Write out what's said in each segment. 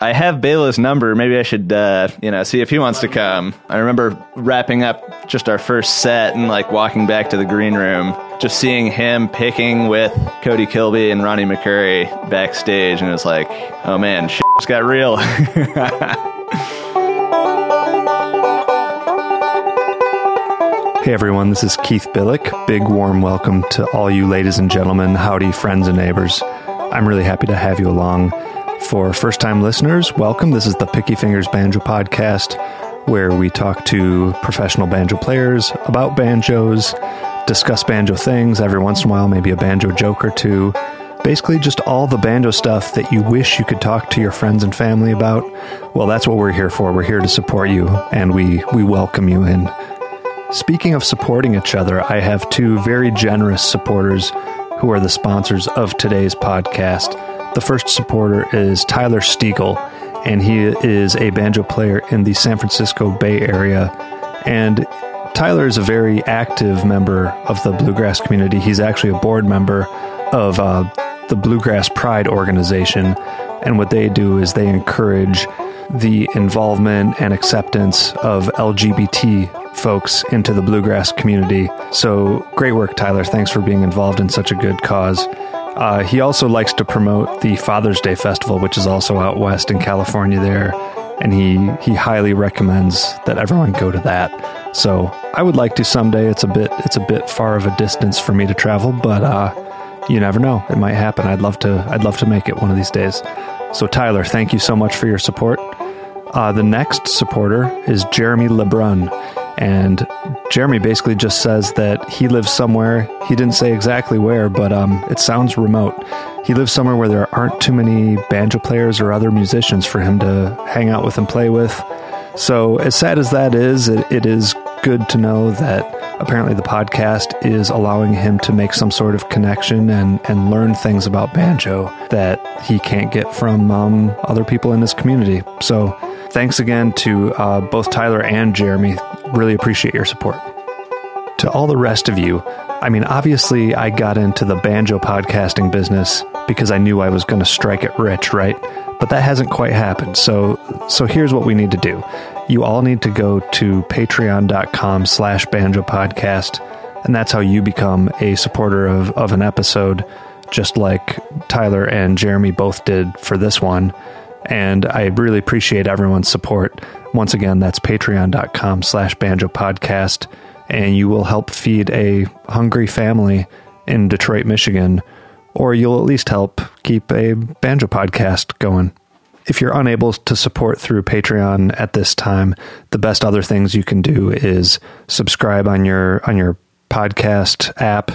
I have Bela's number. Maybe I should, uh, you know, see if he wants to come. I remember wrapping up just our first set and like walking back to the green room, just seeing him picking with Cody Kilby and Ronnie McCoury backstage, and it was like, oh man, shit's got real. Hey everyone, this is Keith Billik. Big warm welcome to all you ladies and gentlemen, howdy friends and neighbors. I'm really happy to have you along. For first time listeners, welcome. This is the Picky Fingers Banjo Podcast, where we talk to professional banjo players about banjos, discuss banjo things, every once in a while, maybe a banjo joke or two. Basically, just all the banjo stuff that you wish you could talk to your friends and family about. Well, that's what we're here for. We're here to support you, and we, we welcome you in. Speaking of supporting each other, I have two very generous supporters who are the sponsors of today's podcast. The first supporter is Tyler Stiegel, and he is a banjo player in the San Francisco Bay Area. And Tyler is a very active member of the bluegrass community. He's actually a board member of uh, the Bluegrass Pride organization. And what they do is they encourage the involvement and acceptance of LGBT folks into the bluegrass community. So great work, Tyler. Thanks for being involved in such a good cause. Uh, he also likes to promote the Father's Day Festival, which is also out west in California there, and he he highly recommends that everyone go to that. So I would like to someday. It's a bit it's a bit far of a distance for me to travel, but uh, you never know. It might happen. I'd love to I'd love to make it one of these days. So Tyler, thank you so much for your support. Uh, the next supporter is Jeremy Lebrun. And Jeremy basically just says that he lives somewhere. He didn't say exactly where, but um, it sounds remote. He lives somewhere where there aren't too many banjo players or other musicians for him to hang out with and play with. So, as sad as that is, it, it is good to know that apparently the podcast is allowing him to make some sort of connection and, and learn things about banjo that he can't get from um, other people in his community. So, thanks again to uh, both Tyler and Jeremy. Really appreciate your support. To all the rest of you, I mean, obviously, I got into the banjo podcasting business because I knew I was going to strike it rich, right? But that hasn't quite happened. So, so here's what we need to do. You all need to go to patreon.com slash banjo podcast, and that's how you become a supporter of, of an episode, just like Tyler and Jeremy both did for this one and I really appreciate everyone's support. Once again, that's patreon.com slash banjo podcast, and you will help feed a hungry family in Detroit, Michigan, or you'll at least help keep a banjo podcast going. If you're unable to support through Patreon at this time, the best other things you can do is subscribe on your on your podcast app,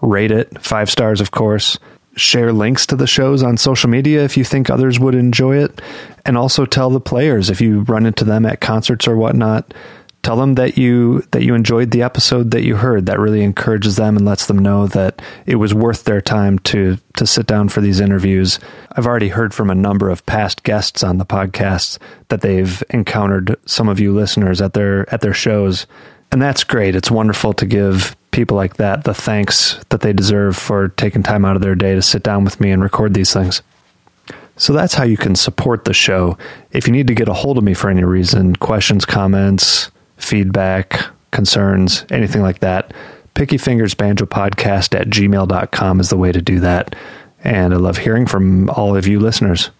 rate it, five stars of course share links to the shows on social media if you think others would enjoy it. And also tell the players if you run into them at concerts or whatnot. Tell them that you that you enjoyed the episode that you heard. That really encourages them and lets them know that it was worth their time to to sit down for these interviews. I've already heard from a number of past guests on the podcast that they've encountered some of you listeners at their at their shows. And that's great. It's wonderful to give people like that the thanks that they deserve for taking time out of their day to sit down with me and record these things. So that's how you can support the show. If you need to get a hold of me for any reason, questions, comments, feedback, concerns, anything like that, pickyfingersbanjopodcast at gmail.com is the way to do that. And I love hearing from all of you listeners.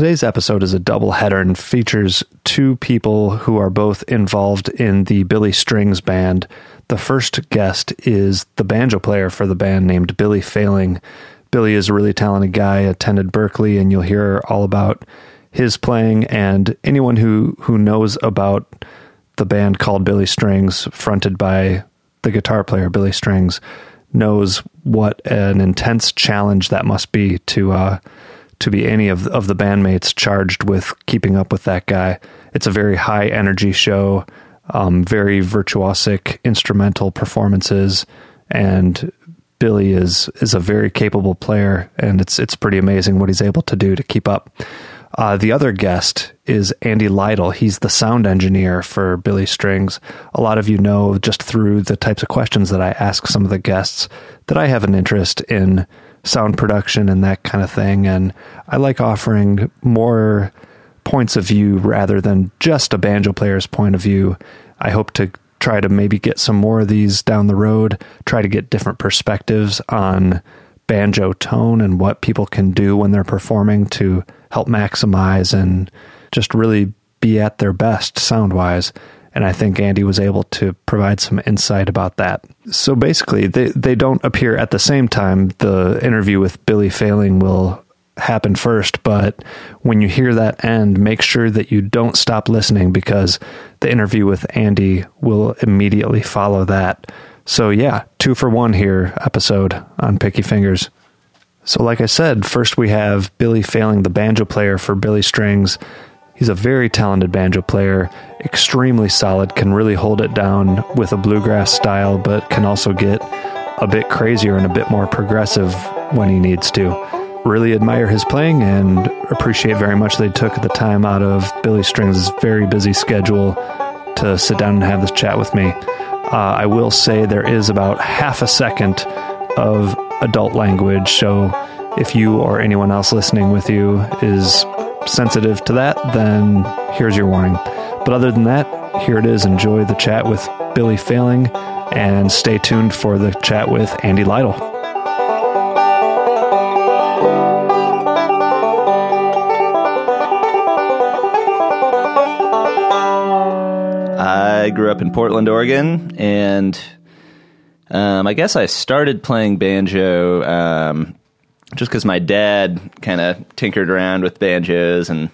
Today's episode is a double header and features two people who are both involved in the Billy Strings band the first guest is the banjo player for the band named Billy Failing. Billy is a really talented guy, attended Berklee, and you'll hear all about his playing. And anyone who, who knows about the band called Billy Strings, fronted by the guitar player Billy Strings, knows what an intense challenge that must be to uh, to be any of of the bandmates charged with keeping up with that guy. It's a very high energy show um, very virtuosic instrumental performances, and Billy is is a very capable player, and it's it's pretty amazing what he's able to do to keep up. Uh, the other guest is Andy Lytle. He's the sound engineer for Billy Strings. A lot of you know just through the types of questions that I ask some of the guests that I have an interest in sound production and that kind of thing. And I like offering more points of view rather than just a banjo player's point of view. I hope to try to maybe get some more of these down the road, try to get different perspectives on banjo tone and what people can do when they're performing to help maximize and just really be at their best sound wise. And I think Andy was able to provide some insight about that. So basically, they, they don't appear at the same time. The interview with Billy Failing will happen first, but when you hear that end, make sure that you don't stop listening because the interview with Andy will immediately follow that. So, yeah, two for one here episode on Picky Fingers. So, like I said, first we have Billy Failing, the banjo player for Billy Strings. He's a very talented banjo player, extremely solid, can really hold it down with a bluegrass style, but can also get a bit crazier and a bit more progressive when he needs to. Really admire his playing and appreciate very much they took the time out of Billy Strings' very busy schedule to sit down and have this chat with me. Uh, I will say there is about half a second of adult language, so if you or anyone else listening with you is sensitive to that, then here's your warning. But other than that, here it is. Enjoy the chat with Billy Failing and stay tuned for the chat with Andy Lytle. I grew up in Portland, Oregon, and um, I guess I started playing banjo um, just because my dad kind of tinkered around with banjos and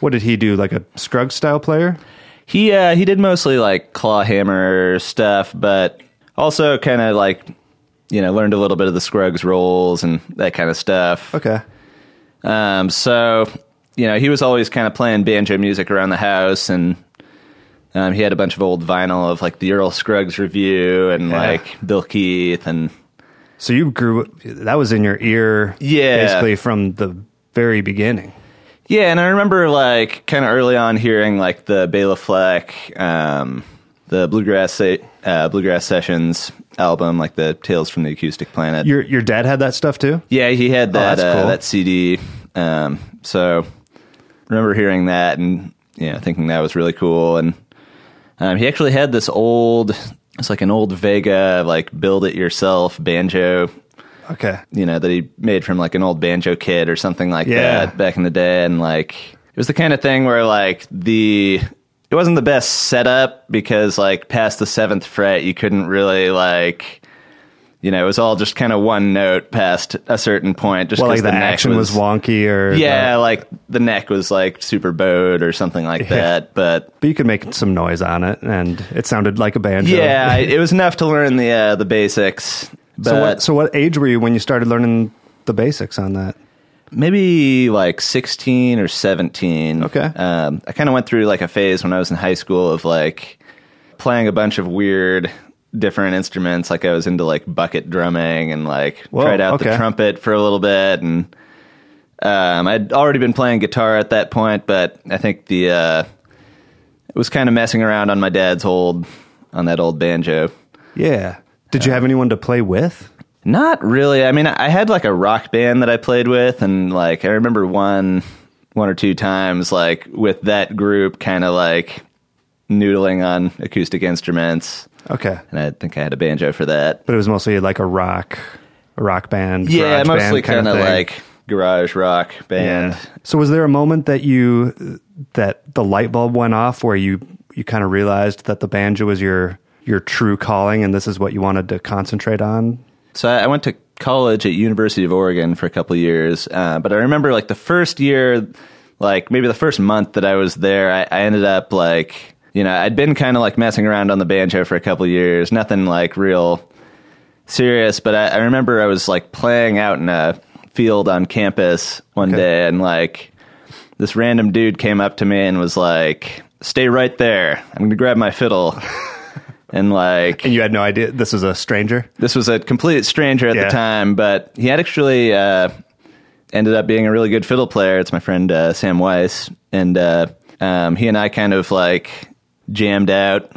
What did he do? Like a Scruggs style player? he uh, he did mostly like claw hammer stuff, but also kind of like you know learned a little bit of the Scruggs rolls and that kind of stuff. Okay. Um, so you know he was always kind of playing banjo music around the house, and um, he had a bunch of old vinyl of like the Earl Scruggs Revue and Yeah. like Bill Keith and So you grew that was in your ear Yeah. basically from the very beginning. Yeah, and I remember like kind of early on hearing like the Bela Fleck, um, the bluegrass uh, bluegrass sessions album, like the Tales from the Acoustic Planet. Your your dad had that stuff too? yeah, he had that that's uh, cool. that CD. Um, so remember hearing that and you know thinking that was really cool. And um, he actually had this old, it's like an old Vega like build it yourself banjo Okay. you know, that he made from like an old banjo kit or something like Yeah. that back in the day. And like, it was the kind of thing where like the, it wasn't the best setup because like past the seventh fret, you couldn't really like, you know, it was all just kind of one note past a certain point. Just Well, like the, neck action was, wonky or Yeah, the- like the neck was like super bowed or something like that. But but you could make some noise on it and it sounded like a banjo. yeah, it was enough to learn the uh, the basics. But so what so what age were you when you started learning the basics on that? maybe like 16 or 17 Okay. um, i kind of went through like a phase when i was in high school of like playing a bunch of weird different instruments like i was into like bucket drumming and like Whoa, tried out okay. the trumpet for a little bit and um, i'd already been playing guitar at that point but i think the uh, it was kind of messing around on my dad's old on that old banjo Yeah. Did you have anyone to play with? Not really. I mean, I had like a rock band that I played with, and like I remember one, one or two times, like with that group, kind of like noodling on acoustic instruments, Okay. and I think I had a banjo for that. But it was mostly like a rock a rock band. Yeah, mostly band kind of like garage rock band. Yeah. So was there a moment that you that the light bulb went off where you you kind of realized that the banjo was your your true calling and this is what you wanted to concentrate on? So I I went to college at University of Oregon for a couple of years, uh, but I remember like the first year, like maybe the first month that I was there, I, I ended up like you know I'd been kind of like messing around on the banjo for a couple of years, nothing like real serious, but I, I remember I was like playing out in a field on campus one Okay. day, and like this random dude came up to me and was like, "Stay right there, I'm going to grab my fiddle." And like And you had no idea this was a stranger? this was a complete stranger at Yeah. the time, but he had actually uh, ended up being a really good fiddle player. It's my friend uh, Sam Weiss, and uh, um, he and I kind of like jammed out,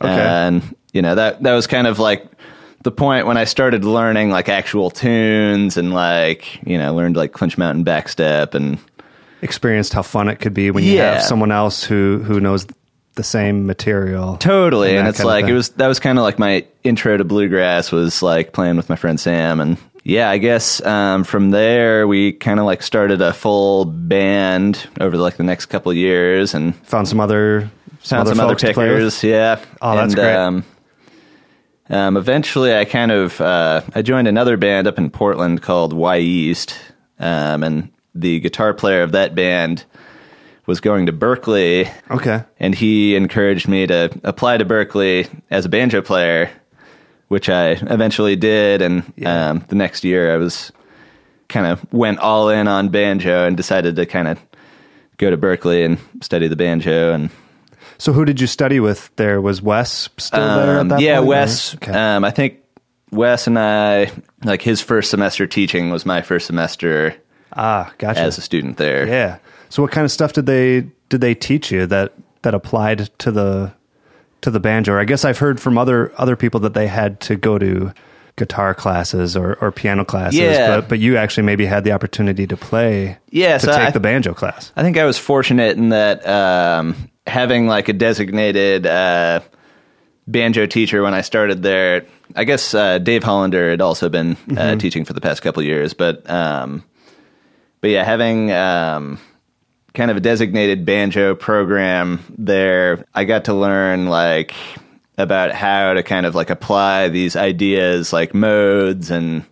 Okay. and you know that that was kind of like the point when I started learning like actual tunes and like you know learned like Clinch Mountain backstep and Experienced how fun it could be when you Yeah. have someone else who who knows the same material. totally And and, it's like it was that was kind of like my intro to bluegrass was like playing with my friend Sam and yeah I guess um, from there we kind of like started a full band over like the next couple of years and Found some other some other play with? pickers. Yeah. Oh, that's and, great. Um, um, eventually, I kind of uh, I joined another band up in Portland called Y East, um, and the guitar player of that band was going to Berklee, Okay. and he encouraged me to apply to Berklee as a banjo player, which I eventually did. And Yeah. um, the next year, I was kind of went all in on banjo and decided to kind of go to Berklee and study the banjo and So who did you study with there? Was Wes still there Um, that yeah, point, Wes. Okay. Um, I think Wes and I, like his first semester teaching was my first semester ah, gotcha. as a student there. yeah. So what kind of stuff did they did they teach you that that applied to the to the banjo? I guess I've heard from other other people that they had to go to guitar classes or, or piano classes, Yeah. but but you actually maybe had the opportunity to play Yeah, to so take I- the banjo class. I think I was fortunate in that um, having like a designated uh, banjo teacher when I started there. I guess uh, Dave Hollander had also been uh, Mm-hmm. teaching for the past couple of years, but um, but yeah, having um, kind of a designated banjo program there, I got to learn like about how to kind of like apply these ideas like modes and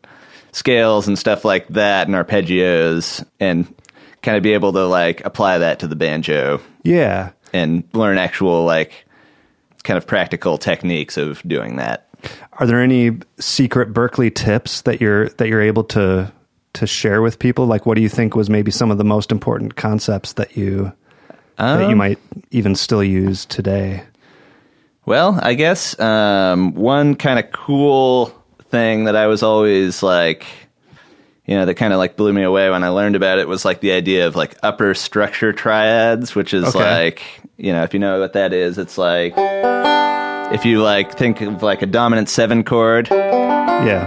scales and stuff like that and arpeggios and kind of be able to like apply that to the banjo Yeah. And learn actual like kind of practical techniques of doing that. Are there any secret Berklee tips that you're that you're able to to share with people? Like, what do you think was maybe some of the most important concepts that you that you Um, might even still use today? Well, I guess um, one kind of cool thing that I was always like, you know, that kind of like blew me away when I learned about it was like the idea of like upper structure triads, which is Okay. like, you know, if you know what that is, it's like if you like think of like a dominant seven chord, Yeah.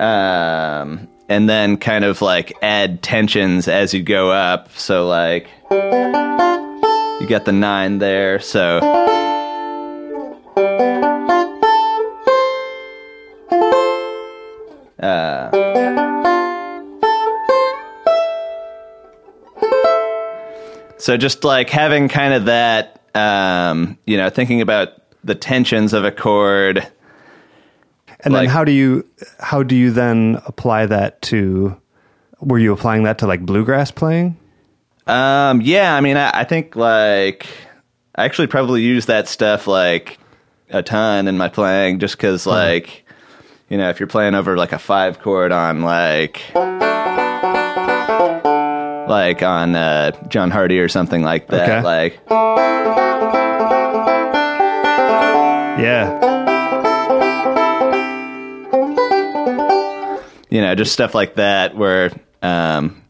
um, and then kind of like add tensions as you go up. So like you got the nine there, so. Uh, so just like having kind of that, um, you know, thinking about the tensions of a chord. And then how do you how do you then apply that to? Were you applying that to like bluegrass playing? Um, yeah, I mean, I, I think like I actually probably use that stuff like a ton in my playing, just because like you know if you're playing over like a five chord on like like on uh, John Hardy or something like that, Okay. like Yeah. you know, just stuff like that where, um,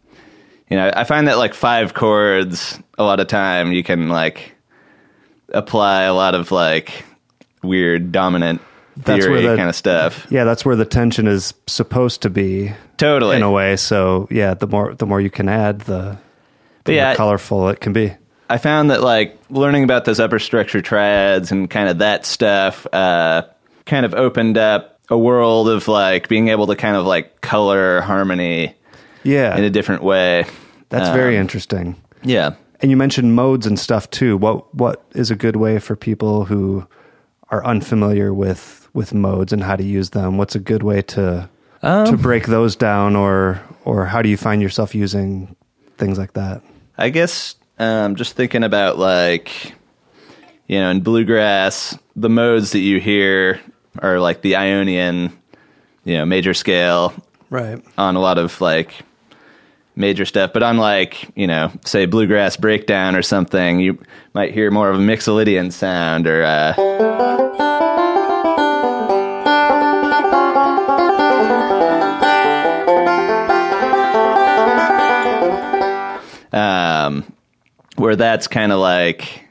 you know, I find that like five chords, a lot of time you can like apply a lot of like weird dominant theory the- kind of stuff. Yeah, that's where the tension is supposed to be Totally. in a way. So yeah, the more the more you can add, the, the yeah, more colorful it can be. I found that like learning about those upper structure triads and kind of that stuff uh, kind of opened up a world of like being able to kind of like color harmony Yeah, in a different way. that's very Um, interesting. Yeah. And you mentioned modes and stuff too. What what is a good way for people who are unfamiliar with with modes and how to use them? What's a good way to Um, to break those down, or or how do you find yourself using things like that? I guess um, just thinking about like, you know, in bluegrass, the modes that you hear are like the Ionian, you know, major scale Right. on a lot of like major stuff. But on like, you know, say bluegrass breakdown or something, you might hear more of a Mixolydian sound or, uh, um, where that's kind of like,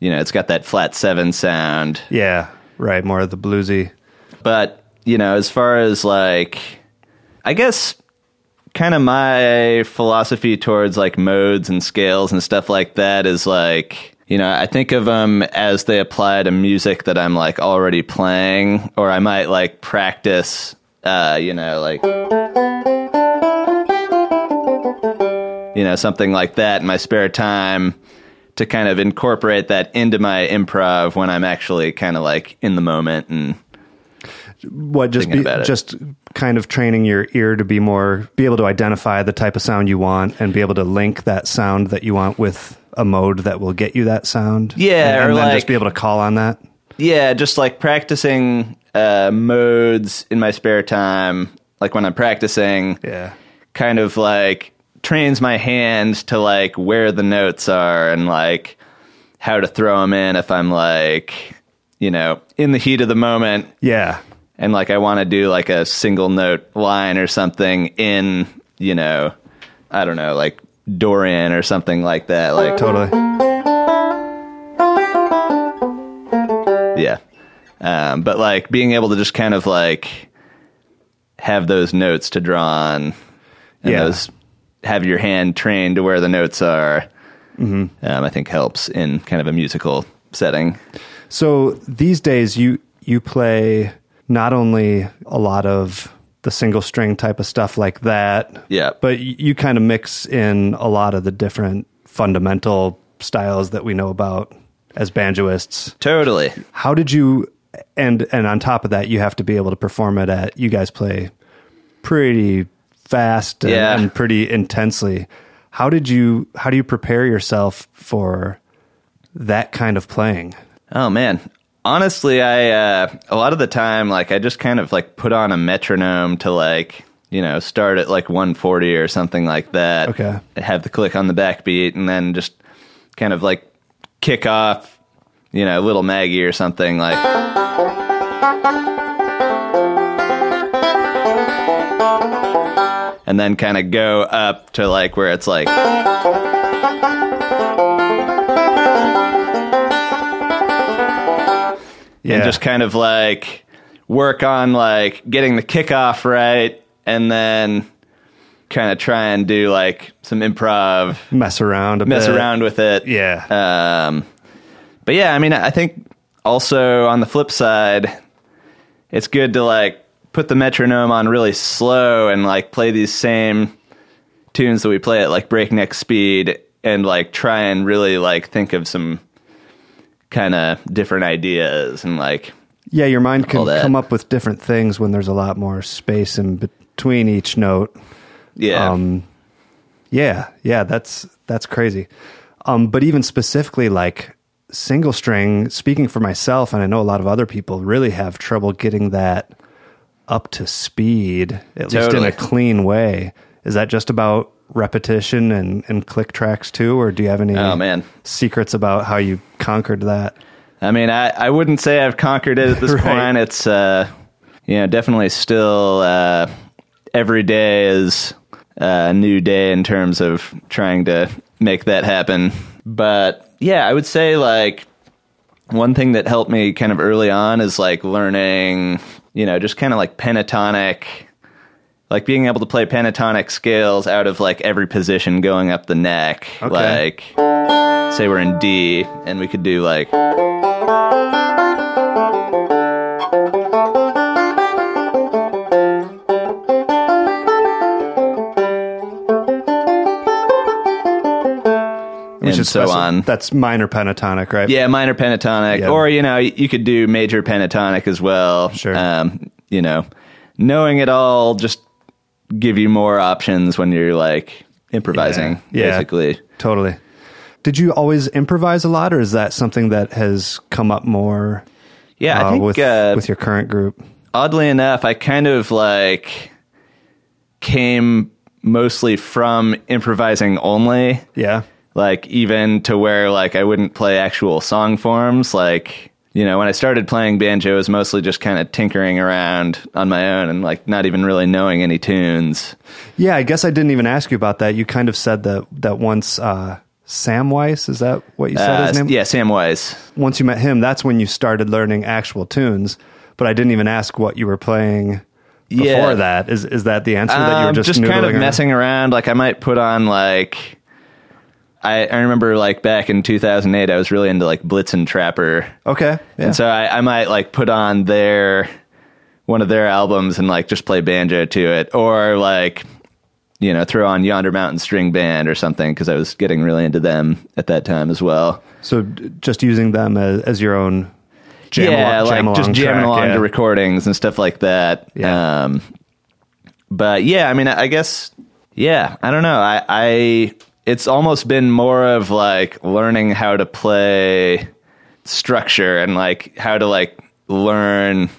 you know, it's got that flat seven sound, Yeah. Right. More of the bluesy. but you know, as far as like, I guess kind of my philosophy towards like modes and scales and stuff like that is like, you know, I think of them as they apply to music that I'm like already playing, or I might like practice, uh, you know, like, you know, something like that in my spare time to kind of incorporate that into my improv when I'm actually kind of like in the moment and what just be, just kind of training your ear to be more be able to identify the type of sound you want and be able to link that sound that you want with a mode that will get you that sound. Yeah, and, or and then like- just be able to call on that. Yeah, just like practicing uh, modes in my spare time, like when I'm practicing, Yeah. kind of like trains my hand to like where the notes are and like how to throw them in if I'm like, you know, in the heat of the moment Yeah. and like I want to do like a single note line or something in, you know, I don't know, like Dorian or something like that. Like, Totally. Yeah. Um, but like being able to just kind of like have those notes to draw on and Yeah. those have your hand trained to where the notes are, um, I think helps in kind of a musical setting. So these days you you play not only a lot of the single string type of stuff like that, Yeah. but you kind of mix in a lot of the different fundamental styles that we know about as banjoists. Totally. How did you and and on top of that you have to be able to perform it at you guys play pretty fast and, Yeah. and pretty intensely. How did you how do you prepare yourself for that kind of playing? Oh man. Honestly, I uh, a lot of the time like I just kind of like put on a metronome to like you know start at like 140 or something like that. Okay. Have the click on the backbeat and then just kind of like kick off, you know, little Maggie or something like. And then kind of go up to like where it's like. Yeah. and just kind of like work on like getting the kickoff right and then kind of try and do like some improv mess around a mess bit. around with it Yeah. um but yeah i mean i think also on the flip side it's good to like put the metronome on really slow and like play these same tunes that we play at like breakneck speed and like try and really like think of some kind of different ideas and like yeah, your mind can come up with different things when there's a lot more space in between each note. yeah Um, yeah, yeah, that's that's crazy. Um, but even specifically like single string, speaking for myself, and I know a lot of other people really have trouble getting that up to speed, at least in a clean way. Is that just about repetition and, and click tracks too, or do you have any Oh, man. secrets about how you conquered that? I mean, I, I wouldn't say I've conquered it at this Right. point. It's, uh, you know, definitely still uh, every day is a new day in terms of trying to make that happen. But yeah, I would say like one thing that helped me kind of early on is like learning, you know, just kind of like pentatonic, like being able to play pentatonic scales out of like every position going up the neck. Okay. Like, say we're in D and we could do like. And so on. That's minor pentatonic, right? Yeah, minor pentatonic, Yeah. or you know, you could do major pentatonic as well. Sure. Um, you know, knowing it all just give you more options when you're like improvising, Yeah. Yeah. basically. Totally. Did you always improvise a lot, or is that something that has come up more Yeah, I uh, think with uh, with your current group? oddly enough, I kind of like came mostly from improvising only. Yeah. Like even to where like I wouldn't play actual song forms like you know when I started playing banjo it was mostly just kind of tinkering around on my own and like not even really knowing any tunes Yeah, I guess I didn't even ask you about that. You kind of said that that once uh, Sam Weiss is that what you said uh, his name? yeah Sam Wise Once you met him, that's when you started learning actual tunes. but I didn't even ask what you were playing before Yeah. that. Is is that the answer that you were Um, just, just kind of around? messing around. Like I might put on like I, I remember like back in 2008, I was really into like Blitzen Trapper, Okay, yeah. and so I, I might like put on their one of their albums and like just play banjo to it, or like you know throw on Yonder Mountain String Band or something because I was getting really into them at that time as well. so just using them as, as your own jam yeah, along, like jam just along jamming track, along yeah. to recordings and stuff like that. Yeah. Um, but yeah, I mean, I guess, yeah, I don't know. I, I, it's almost been more of like learning how to play structure and like how to like learn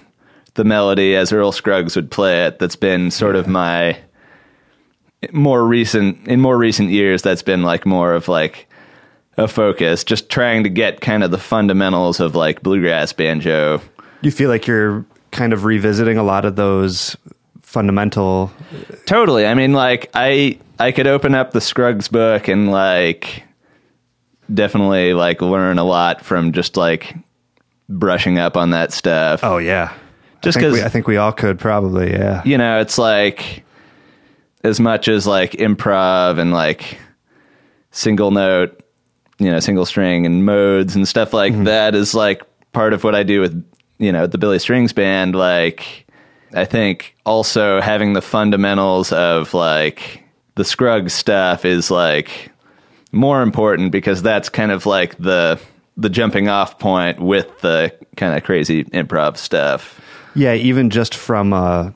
the melody as Earl Scruggs would play it. That's been sort of my more recent, in more recent years, that's been like more of like, a focus, just trying to get kind of the fundamentals of like bluegrass banjo You feel like you're kind of revisiting a lot of those fundamental. Totally. I mean, like I I could open up the Scruggs book and like definitely like learn a lot from just like brushing up on that stuff. Oh yeah, Just I think 'cause- we, I think we all could probably. Yeah, You know, it's like as much as like improv and like single note, you know, single string and modes and stuff like mm-hmm. that is like part of what I do with, you know, the Billy Strings band like I think also having the fundamentals of like the Scruggs stuff is like more important because that's kind of like the the jumping off point with the kind of crazy improv stuff. yeah. Even just from, uh,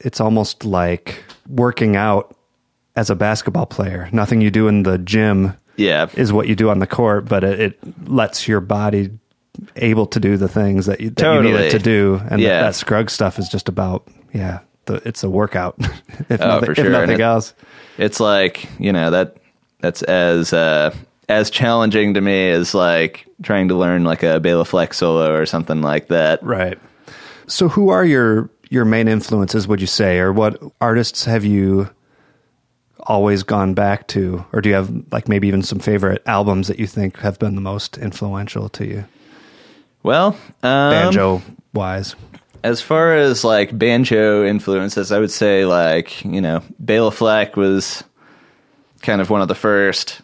it's almost like working out as a basketball player. Nothing you do in the gym Yeah. is what you do on the court, but it, it lets your body able to do the things that you, that you need it to do. And Yeah. that, that Scruggs stuff is just about, yeah, the, it's a workout. if, Oh, nothing, for if sure. And nothing it- else. it's like you know that that's as uh as challenging to me as like trying to learn like a Bela Fleck solo or something like that. Right. So, who are your your main influences? Would you say, or what artists have you always gone back to, or do you have like maybe even some favorite albums that you think have been the most influential to you, Well, um, banjo wise? As far as like banjo influences, I would say like you know Bela Fleck was kind of one of the first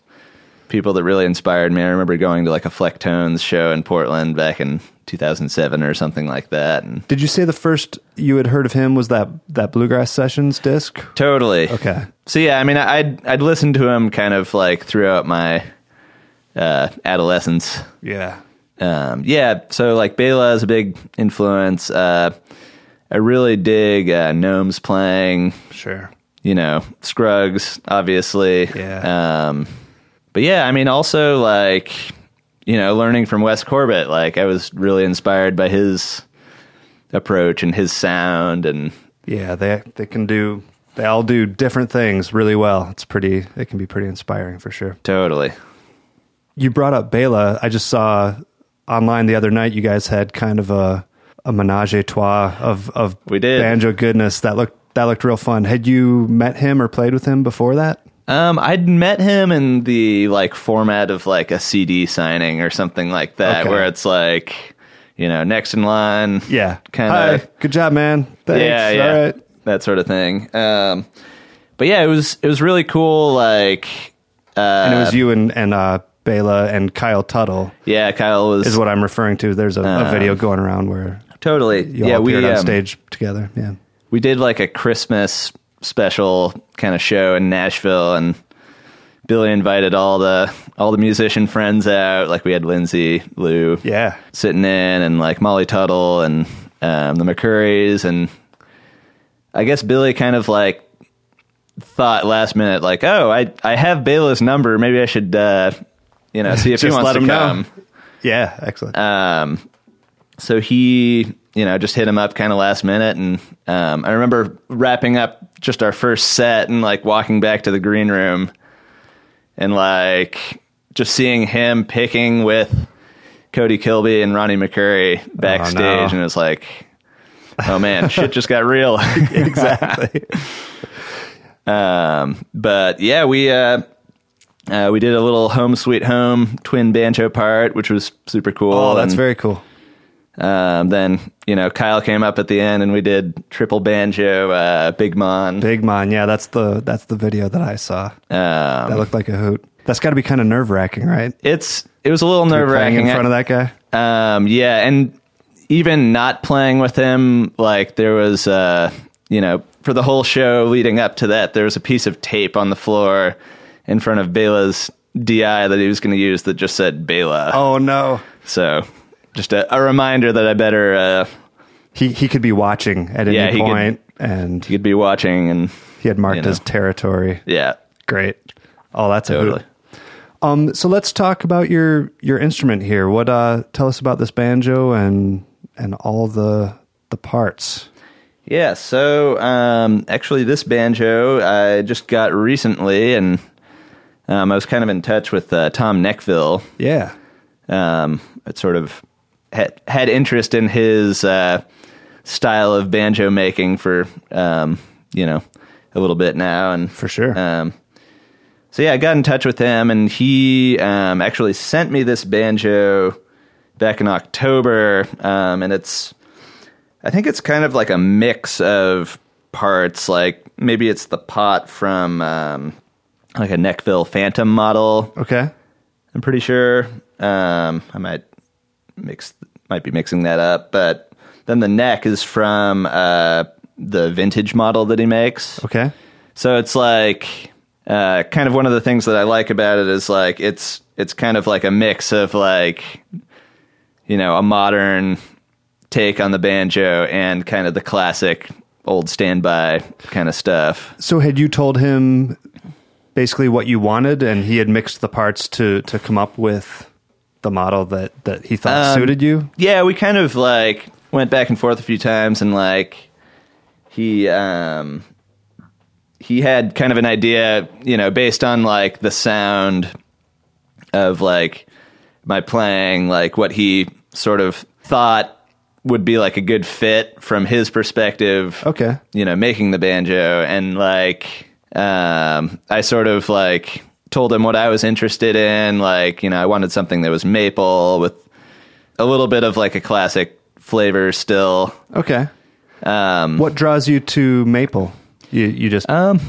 people that really inspired me. I remember going to like a Flecktones show in Portland back in 2007 or something like that, and Did you say the first you had heard of him was that that bluegrass sessions disc? totally Okay. So yeah, I mean, I'd I'd listened to him kind of like throughout my uh, adolescence. Yeah. Um, yeah, so like Bela is a big influence. Uh, I really dig uh, Noam's playing. Sure. You know, Scruggs, obviously. Yeah. Um, but yeah, I mean, also like you know, learning from Wes Corbett. Like I was really inspired by his approach and his sound and Yeah, they they can do they all do different things really well. It's pretty it can be pretty inspiring for sure. totally. You brought up Bela. I just saw online the other night you guys had kind of a a menage a trois of of We did. banjo goodness. That looked that looked real fun. Had you met him or played with him before that? Um, I'd met him in the like format of like a CD signing or something like that, Okay. where it's like, you know, next in line. Yeah. Kinda- Good job, man. Thanks. yeah, yeah, All right. that sort of thing. Um, but yeah, it was it was really cool. Like, uh, And it was you and and uh Bela and Kyle Tuttle yeah, Kyle was is what I'm referring to. There's a, a video going around where totally. you yeah, all we appeared on um, stage together. Yeah. we did like a Christmas special kind of show in Nashville, and Billy invited all the all the musician friends out. Like we had Lindsay, Lou, Yeah. sitting in and like Molly Tuttle and um, the McCourys and I guess Billy kind of like thought last minute like oh I I have Bela's number maybe I should uh, you know see if he wants let to him know. come Yeah. Excellent. um so he you know just hit him up kind of last minute and um I remember wrapping up just our first set and like walking back to the green room and like just seeing him picking with Cody Kilby and Ronnie McCoury backstage, Oh, no. and it was like, oh man, shit just got real. exactly. um, but yeah, we uh, uh, we did a little home sweet home twin banjo part, which was super cool. Oh, that's and, very cool. Um, then you know Kyle came up at the end and we did triple banjo, uh, Big Mon. Big Mon. yeah, that's the that's the video that I saw. Um, That looked like a hoot. That's got to be kind of nerve wracking, right? it's it was a little nerve wracking in front of that guy. Um, yeah, and even not playing with him, like there was, uh, you know, for the whole show leading up to that, there was a piece of tape on the floor in front of Bela's DI that he was going to use that just said Bela. Oh no, So just a, a reminder that I better, uh, he he could be watching at any Yeah, he could- point, and you could be watching and he had marked you know. his territory. yeah, Great. Oh, that's a totally. Um, so let's talk about your your instrument here. What uh, tell us about this banjo and and all the the parts. Yeah, so um, actually, this banjo I just got recently, and um, I was kind of in touch with uh, Tom Nechville. Yeah. um, it sort of had, had interest in his uh, style of banjo making for um, you know a little bit now, and For sure. Um, so yeah, I got in touch with him, and he um, actually sent me this banjo back in October, um, and it's I think it's kind of like a mix of parts. Like maybe it's the pot from um, like a Nechville Phantom model. Okay. I'm pretty sure. Um, I might mix, might be mixing that up, but then the neck is from uh, the vintage model that he makes. Okay. So it's like uh, kind of one of the things that I like about it is like it's it's kind of like a mix of like you know a modern take on the banjo and kind of the classic old standby kind of stuff. So had you told him basically what you wanted, and he had mixed the parts to to come up with the model that that he thought Um, suited you? Yeah, we kind of like went back and forth a few times, and like he um he had kind of an idea, you know, based on like the sound of like my playing, like what he sort of thought would be like a good fit from his perspective. Okay. You know, making the banjo and like um I sort of like told him what I was interested in, like, you know, I wanted something that was maple with a little bit of like a classic flavor still. Okay. Um What draws you to maple? You you just um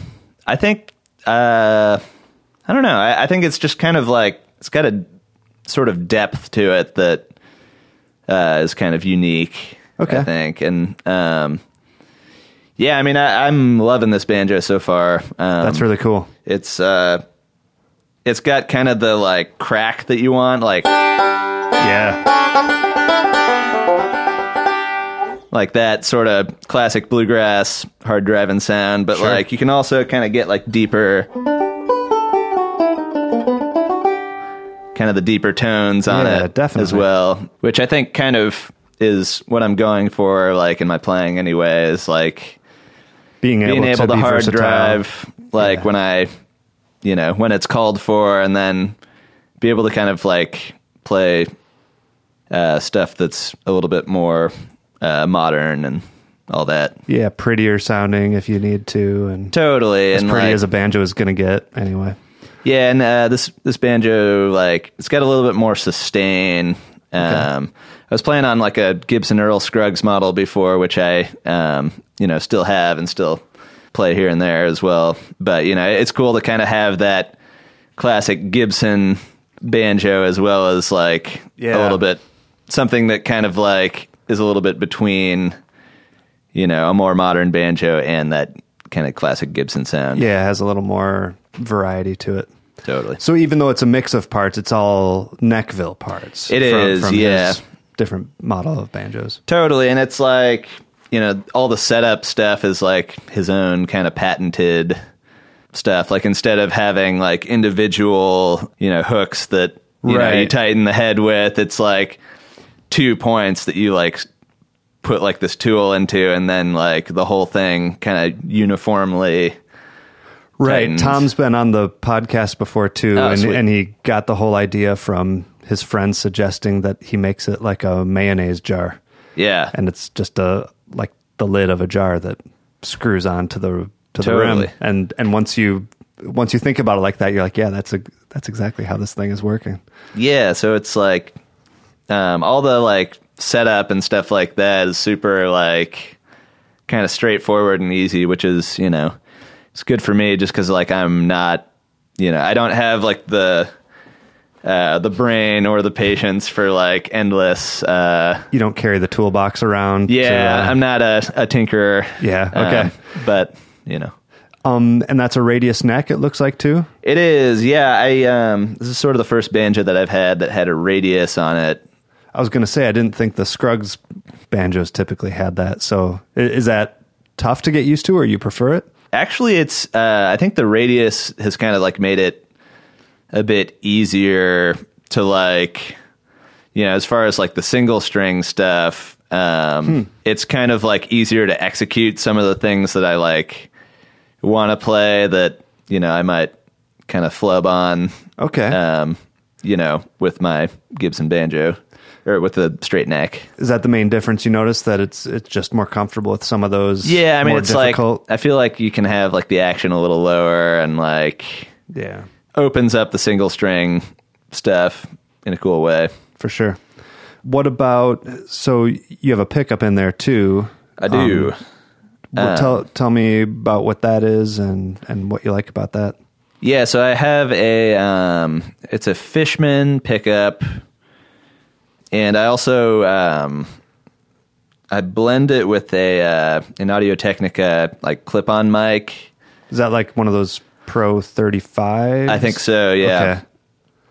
I think uh I don't know. I, I think it's just kind of like it's got a sort of depth to it that uh, is kind of unique. Okay. I think, and um, yeah, I mean, I, I'm loving this banjo so far. Um, that's really cool. it's uh, it's got kind of the like crack that you want, like Yeah. like that sort of classic bluegrass hard driving sound, but Sure. like you can also kind of get like deeper kind of the deeper tones on Yeah, it definitely. as well, which I think kind of is what I'm going for like in my playing anyway is like Being able being able to, be hard versatile. drive like Yeah. when I you know, when it's called for and then be able to kind of like play uh, stuff that's a little bit more uh, modern and all that. Yeah, prettier sounding if you need to, and Totally, as and pretty like, as a banjo is going to get anyway. yeah, and uh, this this banjo like it's got a little bit more sustain. Um, I was playing on like a Gibson Earl Scruggs model before, which I um, you know still have and still play here and there as well. But you know, it's cool to kind of have that classic Gibson banjo as well as like Yeah. a little bit something that kind of like is a little bit between you know a more modern banjo and that kind of classic Gibson sound. Yeah, it has a little more variety to it. totally. So even though it's a mix of parts, it's all Nechville parts. It It is, is, yeah. Different model of banjos. Totally, and it's like you know all the setup stuff is like his own kind of patented stuff. Like instead of having like individual you know hooks that you know you tighten the head with, it's like two points that you like put like this tool into, and then like the whole thing kind of uniformly. Right. tightens. Tom's been on the podcast before too, Oh, and, and he got the whole idea from his friend suggesting that he makes it like a mayonnaise jar, Yeah, and it's just a like the lid of a jar that screws on to the to the rim. And and once you once you think about it like that, you're like, yeah, that's a that's exactly how this thing is working. Yeah, so it's like um, all the like setup and stuff like that is super like kind of straightforward and easy, which is you know it's good for me just because like I'm not you know I don't have like the uh, the brain or the patience for like endless. Uh, You don't carry the toolbox around. to, yeah, uh, I'm not a, a tinkerer. Yeah, okay. Um, but you know. um, and that's a radius neck. It looks like too. It is, yeah. I um, this is sort of the first banjo that I've had that had a radius on it. I was going to say I didn't think the Scruggs banjos typically had that. So is that tough to get used to, or you prefer it? Actually, it's uh, I think the radius has kind of like made it a bit easier to like, you know, as far as like the single string stuff. Um, It's kind of like easier to execute some of the things that I like want to play that you know I might kind of flub on. Okay. Um, you know, with my Gibson banjo or with the straight neck. Is that the main difference you notice that it's it's just more comfortable with some of those? Yeah, I mean, it's difficult? like I feel like you can have like the action a little lower and like yeah, opens up the single string stuff in a cool way. for sure. What about so you have a pickup in there too? I do. Um, Well, tell tell me about what that is and and what you like about that. yeah, so I have a um it's a Fishman pickup and I also um I blend it with a uh, an Audio Technica like clip-on mic. Is that like one of those Pro thirty five? I think so, yeah. Okay.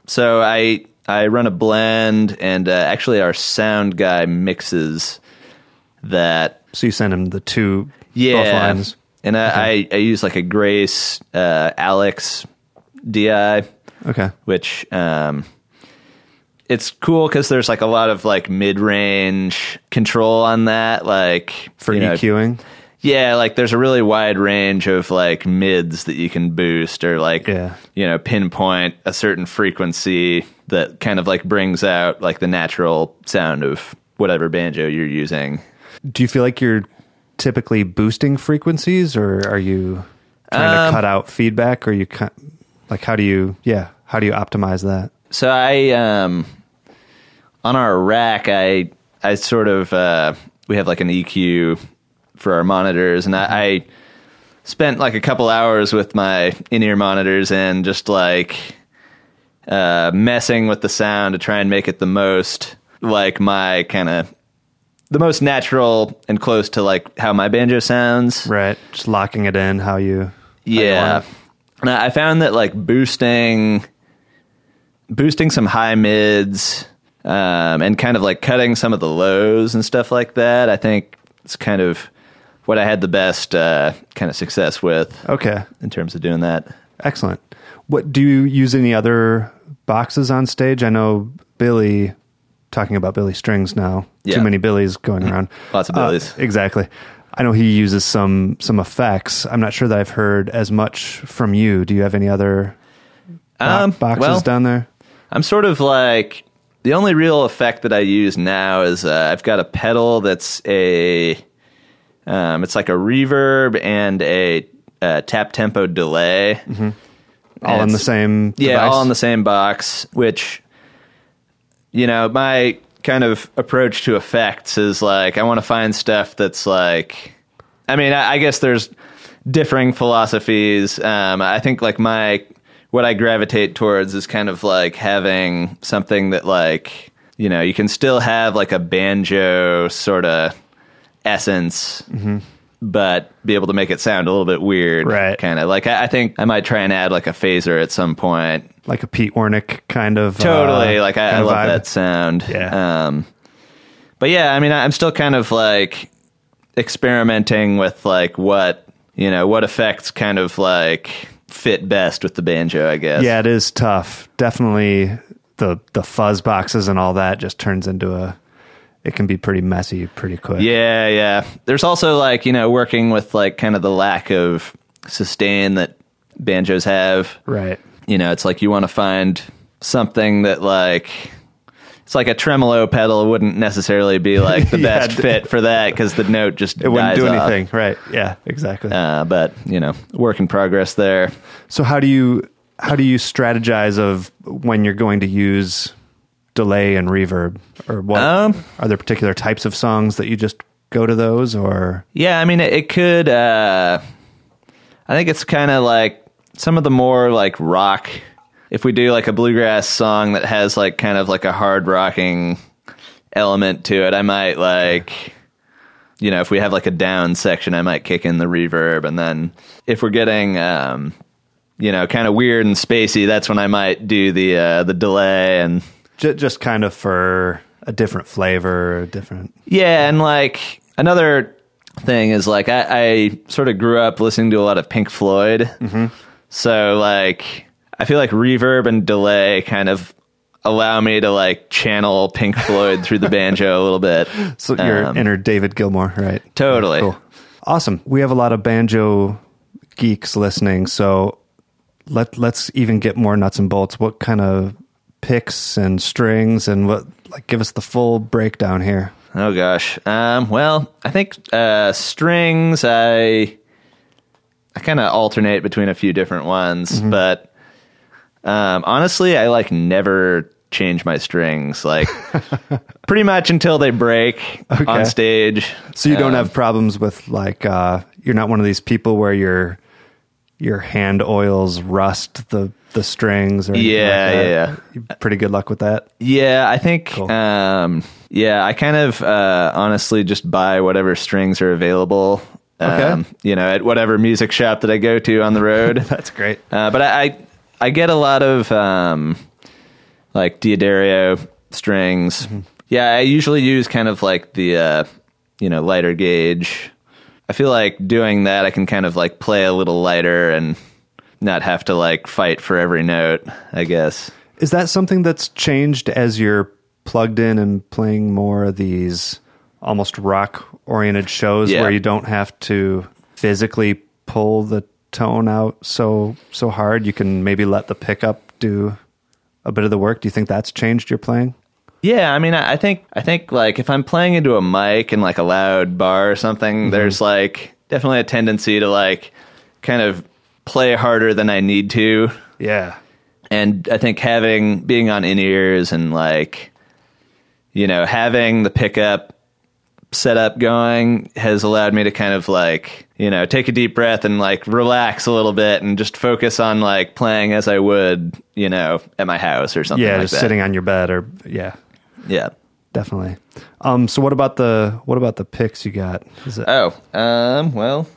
So I I run a blend, and uh, actually our sound guy mixes that. So you send him the two Yeah, both lines. and I, I I use like a Grace uh, ALiX DI, Okay. which um, it's cool because there's like a lot of like mid range control on that, like For you know, EQing. Yeah, like there's a really wide range of like mids that you can boost or like Yeah. you know pinpoint a certain frequency that kind of like brings out like the natural sound of whatever banjo you're using. Do you feel like you're typically boosting frequencies, or are you trying Um, to cut out feedback? Or you like how do you yeah how do you optimize that? So I um on our rack I I sort of uh we have like an EQ for our monitors and I, I spent like a couple hours with my in-ear monitors and just like uh messing with the sound to try and make it the most like my kind of the most natural and close to like how my banjo sounds. Right, just locking it in how you. how you Yeah. want. And I found that like boosting boosting some high mids um, and kind of like cutting some of the lows and stuff like that, I think it's kind of what I had the best uh, kind of success with Okay, in terms of doing that. excellent. What do you use any other boxes on stage? I know Billy. Talking about Billy strings now. Yeah. Too many Billies going around. Lots of Uh, Billies. exactly. I know he uses some some effects. I'm not sure that I've heard as much from you. Do you have any other Um, boxes well, down there? I'm sort of like the only real effect that I use now is uh, I've got a pedal that's a um, it's like a reverb and a, uh tap tempo delay. All in the same. Yeah, device? all in the same box, which, you know, my kind of approach to effects is like, I want to find stuff that's like, I mean, I, I guess there's differing philosophies. Um, I think like my, what I gravitate towards is kind of like having something that like, you know, you can still have like a banjo sort of essence. But be able to make it sound a little bit weird, Right. Kind of like I, I think I might try and add like a phaser at some point, like a Pete Wernick kind of. totally uh, like I, I love vibe. that sound Yeah. um but yeah i mean i'm still kind of like experimenting with like what you know what effects kind of like fit best with the banjo i guess Yeah, it is tough. Definitely the the fuzz boxes and all that just turns into a. It can be pretty messy pretty quick. yeah yeah there's also like you know working with like kind of the lack of sustain that banjos have Right. you know it's like you want to find something that like it's like a tremolo pedal wouldn't necessarily be like the Yeah, best fit for that because the note just It wouldn't do off. anything. Right. Yeah. Exactly. Uh, but you know, work in progress there. So how do you how do you strategize of when you're going to use delay and reverb, or what? Um, are there particular types of songs that you just go to those, or Yeah, I mean, it, it could. Uh, I think it's kind of like some of the more like rock. If we do like a bluegrass song that has like kind of like a hard rocking element to it, I might like, you know, if we have like a down section, I might kick in the reverb, and then if we're getting, um, you know, kind of weird and spacey, that's when I might do the uh, the delay and j- just kind of for a different flavor, different? Yeah, and like another thing is like I, I sort of grew up listening to a lot of Pink Floyd, so like I feel like reverb and delay kind of allow me to like channel Pink Floyd through the banjo a little bit. So you're Um, inner David Gilmour, right? Totally. Cool. Awesome. We have a lot of banjo geeks listening, so let let's even get more nuts and bolts. What kind of picks and strings and what like give us the full breakdown here. Oh gosh. Um, well, I think uh, strings. I I kind of alternate between a few different ones, but um, honestly, I like never change my strings. Like pretty much until they break Okay. on stage. So you don't Um, have problems with like uh you're not one of these people where your your hand oils rust the the strings or Yeah, like yeah, Pretty good luck with that. Yeah, I think. Cool. Um, yeah, I kind of uh, honestly just buy whatever strings are available. Okay. Um, you know, at whatever music shop that I go to on the road. That's great. Uh, but I, I I get a lot of um, like D'Addario strings. Yeah, I usually use kind of like the uh, you know lighter gauge. I feel like doing that I can kind of like play a little lighter and not have to like fight for every note. I guess. Is that something that's changed as you're plugged in and playing more of these almost rock oriented shows Yeah. where you don't have to physically pull the tone out so so hard? You can maybe let the pickup do a bit of the work. Do you think that's changed your playing? Yeah, I mean, I I think I think like if I'm playing into a mic in like a loud bar or something, mm-hmm. there's like definitely a tendency to like kind of play harder than I need to, Yeah. and I think having being on in ears and like you know having the pickup setup going has allowed me to kind of like you know take a deep breath and like relax a little bit and just focus on like playing as I would you know at my house or something Yeah, like just that. sitting on your bed or yeah, yeah definitely. Um so what about the what about the picks you got? Is it Oh, um, well,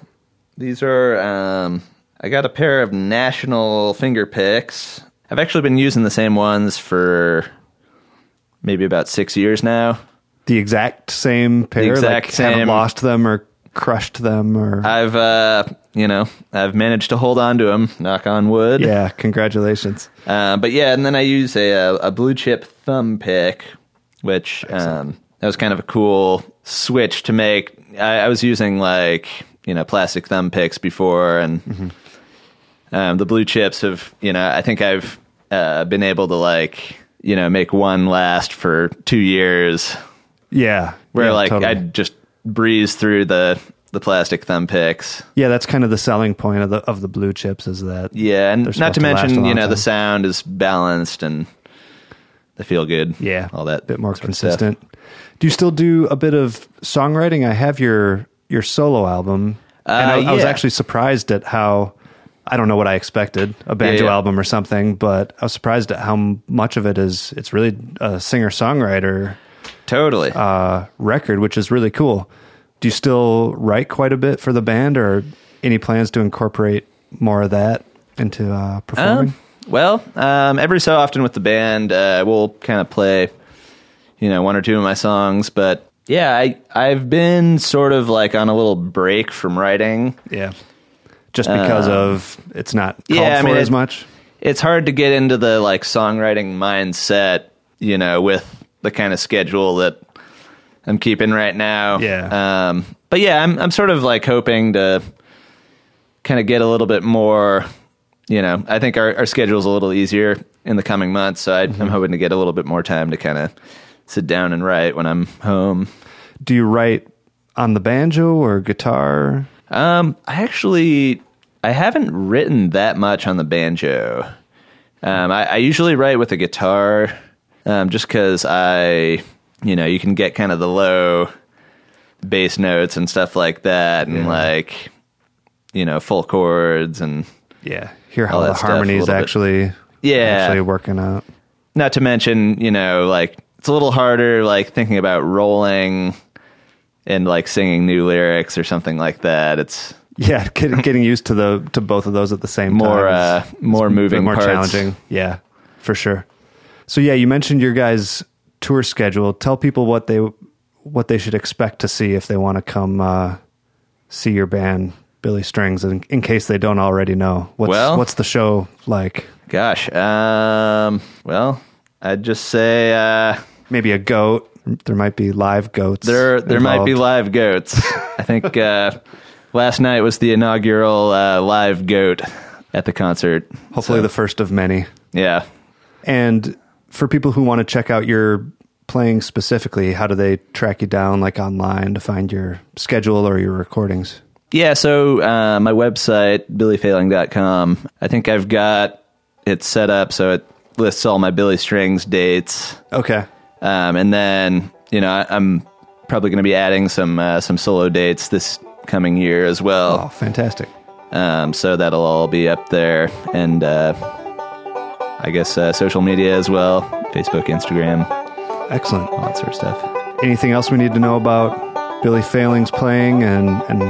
these are um I got a pair of national finger picks. I've actually been using the same ones for maybe about six years now. the exact same pair? the exact like, haven't same. lost them or crushed them or I've uh you know, I've managed to hold on to them, knock on wood. Yeah, congratulations. Uh, but yeah, and then I use a a, a blue chip thumb pick, which um, that was kind of a cool switch to make. I, I was using like you know plastic thumb picks before, and um, the blue chips have you know I think I've uh, been able to like you know make one last for two years, Yeah. where yeah, like totally. I just breeze through the the plastic thumb picks. Yeah, that's kind of the selling point of the of the blue chips is that Yeah, and not to to mention, you know, the sound is balanced and they feel good. yeah, all that a bit more sort of stuff. consistent. Do you still do a bit of songwriting? I have your your solo album, and I, Uh, I was actually surprised at how I don't know what I expected a banjo yeah. album or something, but I was surprised at how much of it is it's really a singer songwriter Totally. uh, record, which is really cool. Do you still write quite a bit for the band, or any plans to incorporate more of that into uh, performing? Um, well, um, every so often with the band, uh, we'll kind of play, you know, one or two of my songs. But yeah, I I've been sort of like on a little break from writing. yeah, just because of it's not called yeah, I for mean, as it- much. It's hard to get into the like songwriting mindset, you know, with the kind of schedule that I'm keeping right now. Yeah. Um, but yeah, I'm I'm sort of like hoping to kind of get a little bit more. You know, I think our, our schedule's a little easier in the coming months, so I, Mm-hmm. I'm hoping to get a little bit more time to kind of sit down and write when I'm home. Do you write on the banjo or guitar? Um, I actually I haven't written that much on the banjo. Um, I, I usually write with a guitar. um, just because I, you know, you can get kind of the low bass notes and stuff like that, and Yeah. like, you know, full chords, and Yeah. Hear how the that stuff a harmonies little bit. actually Yeah. actually working out. not to mention, you know, like it's a little harder, like thinking about rolling and like singing new lyrics or something like that. It's Yeah, getting, getting used to the to both of those at the same more time. uh, more moving more parts. challenging. Yeah, for sure. So yeah, you mentioned your guys' tour schedule. Tell people what they what they should expect to see if they want to come uh, see your band, Billy Strings, in, in case they don't already know. What's, Well- what's the show like? Gosh, um, well, I'd just say uh, Maybe a goat. There might be live goats. there there might be live goats. I think uh, last night was the inaugural uh, live goat at the concert. Hopefully, So, the first of many. yeah. And for people who want to check out your playing specifically, how do they track you down, like online, to find your schedule or your recordings? Yeah, so uh, my website, billyfailing.com, I think I've got it set up so it lists all my Billy Strings dates. Okay. Um, and then, you know, I, I'm probably going to be adding some uh, some solo dates this coming year as well. Oh, fantastic. Um, so that'll all be up there. And uh, I guess uh, social media as well Facebook, Instagram, Excellent. all that sort of stuff. Anything else we need to know about Billy Failing's playing and and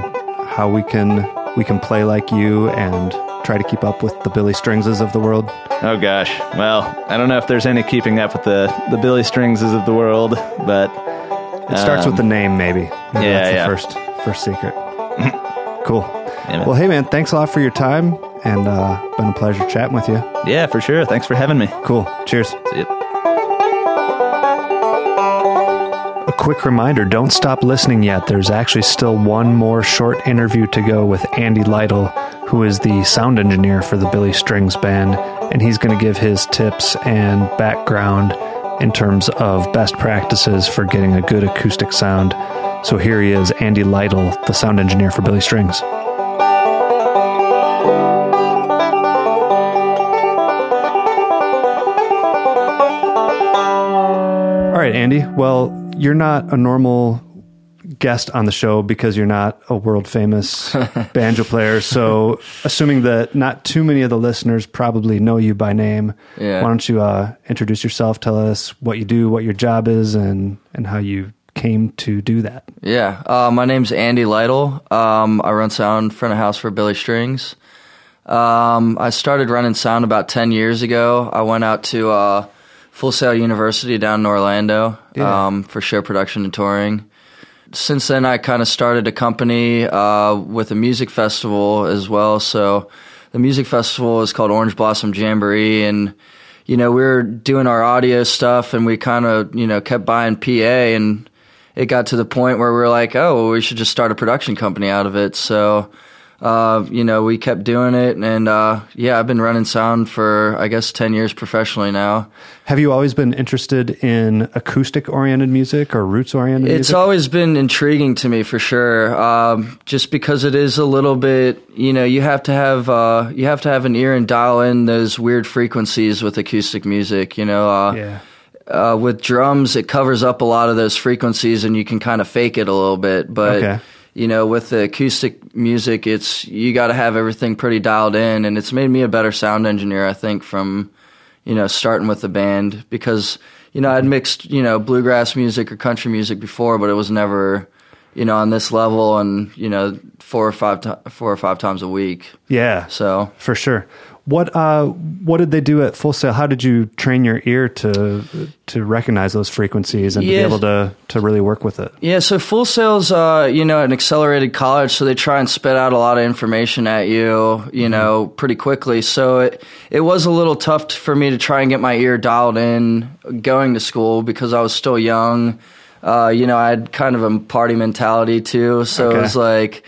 how we can we can play like you and try to keep up with the Billy Stringses of the world? Oh gosh. Well, I don't know if there's any keeping up with the the Billy Stringses of the world, but It starts with Um, the name, maybe. Maybe yeah, that's the yeah. first first secret. cool. Yeah. Well, hey man, thanks a lot for your time, and uh, been a pleasure chatting with you. yeah, for sure. Thanks for having me. Cool. Cheers. See ya. A quick reminder don't stop listening yet. There's actually still one more short interview to go with Andy Lytle, who is the sound engineer for the Billy Strings Band, and he's going to give his tips and background in terms of best practices for getting a good acoustic sound. So here he is, Andy Lytle, the sound engineer for Billy Strings. All right, Andy. Well, you're not a normal guest on the show because you're not a world famous banjo player. So, assuming that not too many of the listeners probably know you by name, Yeah. why don't you uh, introduce yourself? Tell us what you do, what your job is, and and how you came to do that. Yeah, uh, my name's Andy Lytle. Um, I run sound front of house for Billy Strings. Um, I started running sound about 10 years ago. I went out to uh, Full Sail University down in Orlando Yeah. um, for show production and touring. Since then, I kind of started a company uh, with a music festival as well. So the music festival is called Orange Blossom Jamboree, and you know we were doing our audio stuff, and we kind of you know kept buying PA, and it got to the point where we were like, oh, well, we should just start a production company out of it. So, uh, you know, we kept doing it, and uh, yeah, I've been running sound for I guess ten years professionally now. Have you always been interested in acoustic oriented music or roots oriented It's music? always been intriguing to me for sure. Um, just because it is a little bit, you know, you have to have uh, you have to have an ear and dial in those weird frequencies with acoustic music. You know, uh, yeah. uh, with drums, it covers up a lot of those frequencies, and you can kind of fake it a little bit. But Okay. You know, with the acoustic music, it's you got to have everything pretty dialed in, and it's made me a better sound engineer, I think, from you know starting with the band because you know I'd mixed you know bluegrass music or country music before, but it was never you know on this level, and you know four or five ti four or five times a week. Yeah. So For sure. What uh what did they do at Full Sail? How did you train your ear to to recognize those frequencies and to be able to to really work with it? Yeah, so Full Sail's, uh, you know, an accelerated college, so they try and spit out a lot of information at you, you know, pretty quickly. So it it was a little tough for me to try and get my ear dialed in going to school because I was still young. Uh, you know, I had kind of a party mentality too, so Okay. it was like,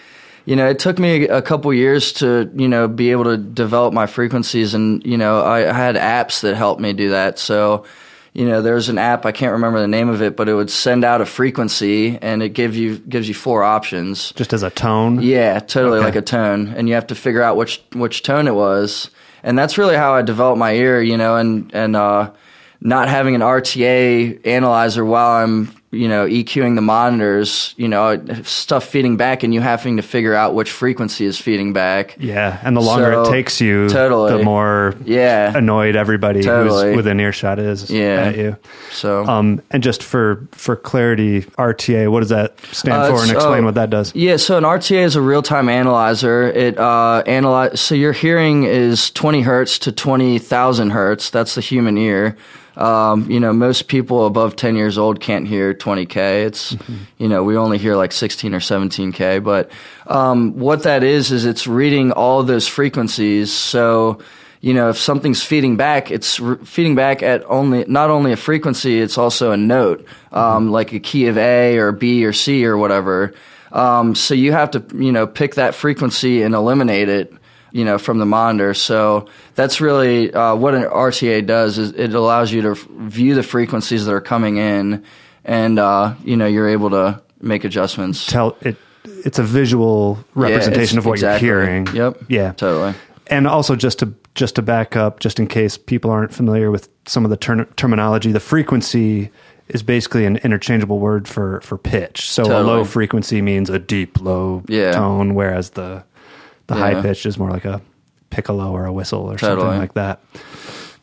you know, it took me a couple years to, you know, be able to develop my frequencies, and you know, I, I had apps that helped me do that. So you know, there's an app I can't remember the name of it, but it would send out a frequency and it give you gives you four options. Just as a tone? Yeah, totally Okay. like a tone, and you have to figure out which which tone it was, and that's really how I developed my ear, you know, and and uh, not having an RTA analyzer while I'm you know EQing the monitors, you know stuff feeding back, and you having to figure out which frequency is feeding back. Yeah, and the longer So, it takes you, totally. the more Yeah. annoyed everybody Totally. who's within earshot is Yeah. at you. So Um, and just for for clarity, RTA, what does that stand Uh, for, and explain uh, what that does? Yeah, so an RTA is a real time analyzer. It uh, analyze so your hearing is twenty hertz to twenty thousand hertz. That's the human ear. Um, you know, most people above ten years old can't hear twenty k. It's you know we only hear like sixteen or seventeen k. But um, what that is is it's reading all those frequencies. So you know, if something's feeding back, it's re- feeding back at only not only a frequency, it's also a note, um, like a key of A or B or C or whatever. Um, so you have to, you know, pick that frequency and eliminate it, you know, from the monitor. So that's really uh, what an RTA does. Is it allows you to view the frequencies that are coming in, and uh, you know, you're able to make adjustments. Tell it. It's a visual representation it's- of what exactly. you're hearing. Yep. Yeah. Totally. And also, just to just to back up, just in case people aren't familiar with some of the ter- terminology, the frequency is basically an interchangeable word for for pitch. So a low frequency means a deep low Yeah. tone, whereas the the high pitch is more like a piccolo or a whistle or Totally. something like that.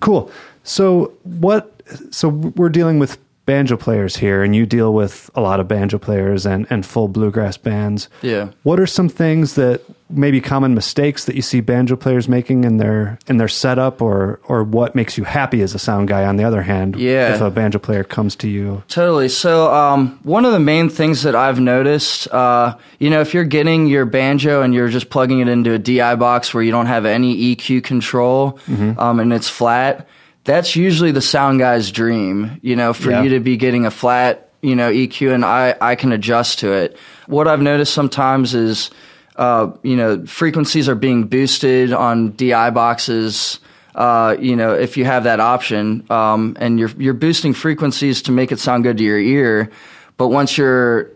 Cool. So what? So we're dealing with banjo players here, and you deal with a lot of banjo players and and full bluegrass bands. Yeah. What are some things that maybe common mistakes that you see banjo players making in their in their setup, or or what makes you happy as a sound guy? On the other hand, Yeah. if a banjo player comes to you, Totally. So, um, one of the main things that I've noticed, uh, you know, if you're getting your banjo and you're just plugging it into a DI box where you don't have any EQ control um, and it's flat, that's usually the sound guy's dream, you know, for Yeah. you to be getting a flat, you know, EQ and I, I can adjust to it. What I've noticed sometimes is, uh, you know, frequencies are being boosted on DI boxes. Uh, you know, if you have that option, um, and you're you're boosting frequencies to make it sound good to your ear, but once you're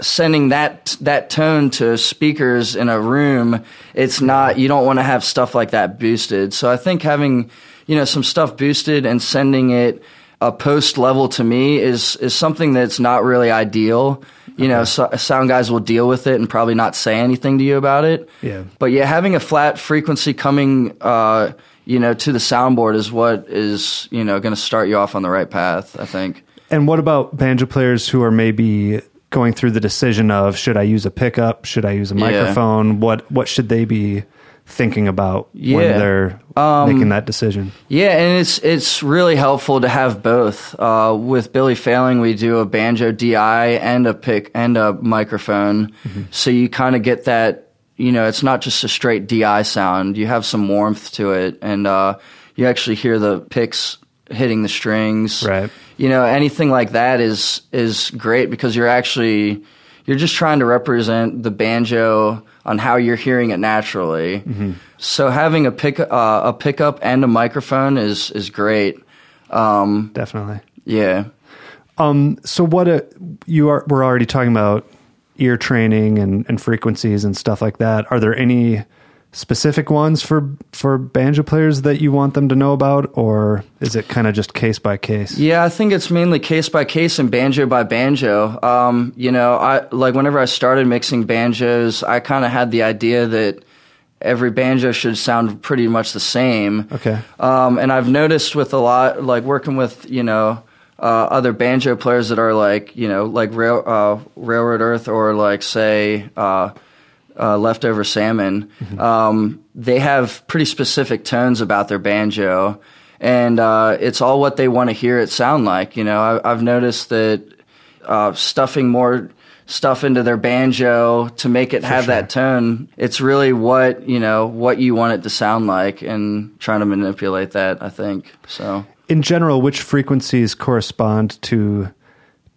sending that that tone to speakers in a room, it's not. You don't want to have stuff like that boosted. So I think having you know some stuff boosted and sending it a post level to me is is something that's not really ideal. You know, so, sound guys will deal with it and probably not say anything to you about it. Yeah. But yeah, having a flat frequency coming, uh, you know, to the soundboard is what is you know going to start you off on the right path. I think. and what about banjo players who are maybe going through the decision of should I use a pickup, should I use a Yeah. microphone? What what should they be thinking about when they're Um, making that decision? Yeah, and it's it's really helpful to have both. Uh, with Billy Failing, we do a banjo DI and a pick and a microphone, so you kind of get that. You know, it's not just a straight DI sound. You have some warmth to it, and uh, you actually hear the picks hitting the strings. Right. You know, anything like that is is great because you're actually you're just trying to represent the banjo on how you're hearing it naturally. So having a pick uh, a pickup and a microphone is is great. Um, Definitely. yeah. So what a, you are we're already talking about ear training and, and frequencies and stuff like that. Are there any specific ones for for banjo players that you want them to know about, or is it kind of just case by case? Yeah, I think it's mainly case by case and banjo by banjo. Um, you know, I like whenever I started mixing banjos, I kind of had the idea that every banjo should sound pretty much the same. Okay. Um, and I've noticed with a lot, like working with you know uh, other banjo players that are like you know like rail, uh, Railroad Earth or like say uh, uh, Leftover Salmon. Um, they have pretty specific tones about their banjo, and uh, it's all what they want to hear it sound like. You know, I, I've noticed that uh, stuffing more stuff into their banjo to make it have that tone. It's really what you know what you want it to sound like, and trying to manipulate that. I think so. In general, which frequencies correspond to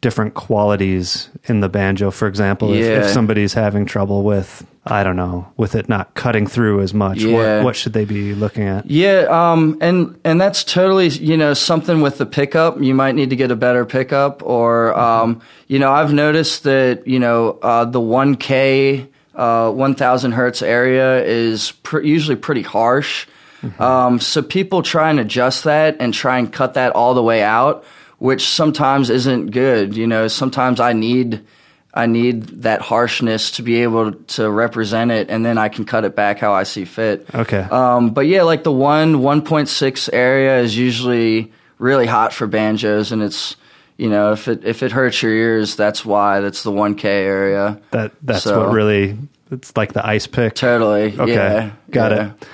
different qualities in the banjo? For example, if, if somebody's having trouble with I don't know, with it not cutting through as much, Yeah. what, what should they be looking at? Yeah, um, and and that's totally you know something with the pickup. You might need to get a better pickup, or um, you know I've noticed that you know uh, the one K, uh, one thousand hertz area is pr- usually pretty harsh. Um, so people try and adjust that and try and cut that all the way out, which sometimes isn't good. You know, sometimes I need I need that harshness to be able to represent it, and then I can cut it back how I see fit. Okay. Um, but yeah, like the one 1.6 area is usually really hot for banjos, and it's you know if it if it hurts your ears, that's why. That's the 1K area. that that's so- what really it's like the ice pick. Totally. Okay. Yeah. Got yeah. it.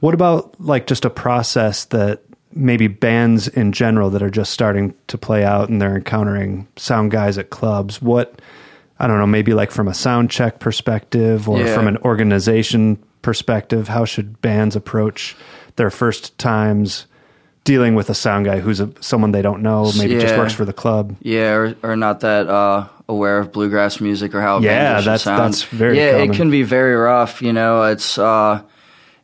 What about like just a process that maybe bands in general that are just starting to play out and they're encountering sound guys at clubs? What I don't know, maybe like from a sound check perspective or Yeah. from an organization perspective, how should bands approach their first times dealing with a sound guy who's a, someone they don't know, maybe just works for the club? Yeah, or, or not that uh, aware of bluegrass music or how Yeah, that's- sound. that's very yeah. common. It can be very rough. You know, it's uh,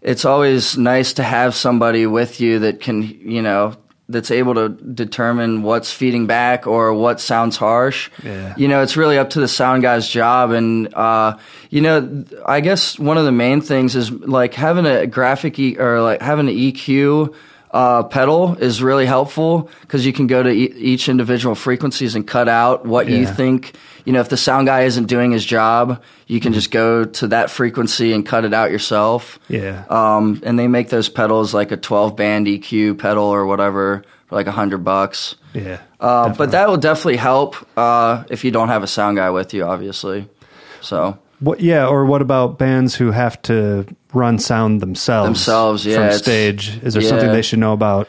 it's always nice to have somebody with you that can you know that's able to determine what's feeding back or what sounds harsh. Yeah. You know, it's really up to the sound guy's job, and uh, you know, I guess one of the main things is like having a graphic e- or like having an EQ uh, pedal is really helpful because you can go to e- each individual frequencies and cut out what you think. You know, if the sound guy isn't doing his job, you can just go to that frequency and cut it out yourself. Yeah. Um, and they make those pedals like a 12 band EQ pedal or whatever for like a hundred bucks. yeah. Uh, but that will definitely help uh, if you don't have a sound guy with you, obviously. So What? Yeah, or what about bands who have to run sound themselves? Themselves, yeah, From stage, is there something they should know about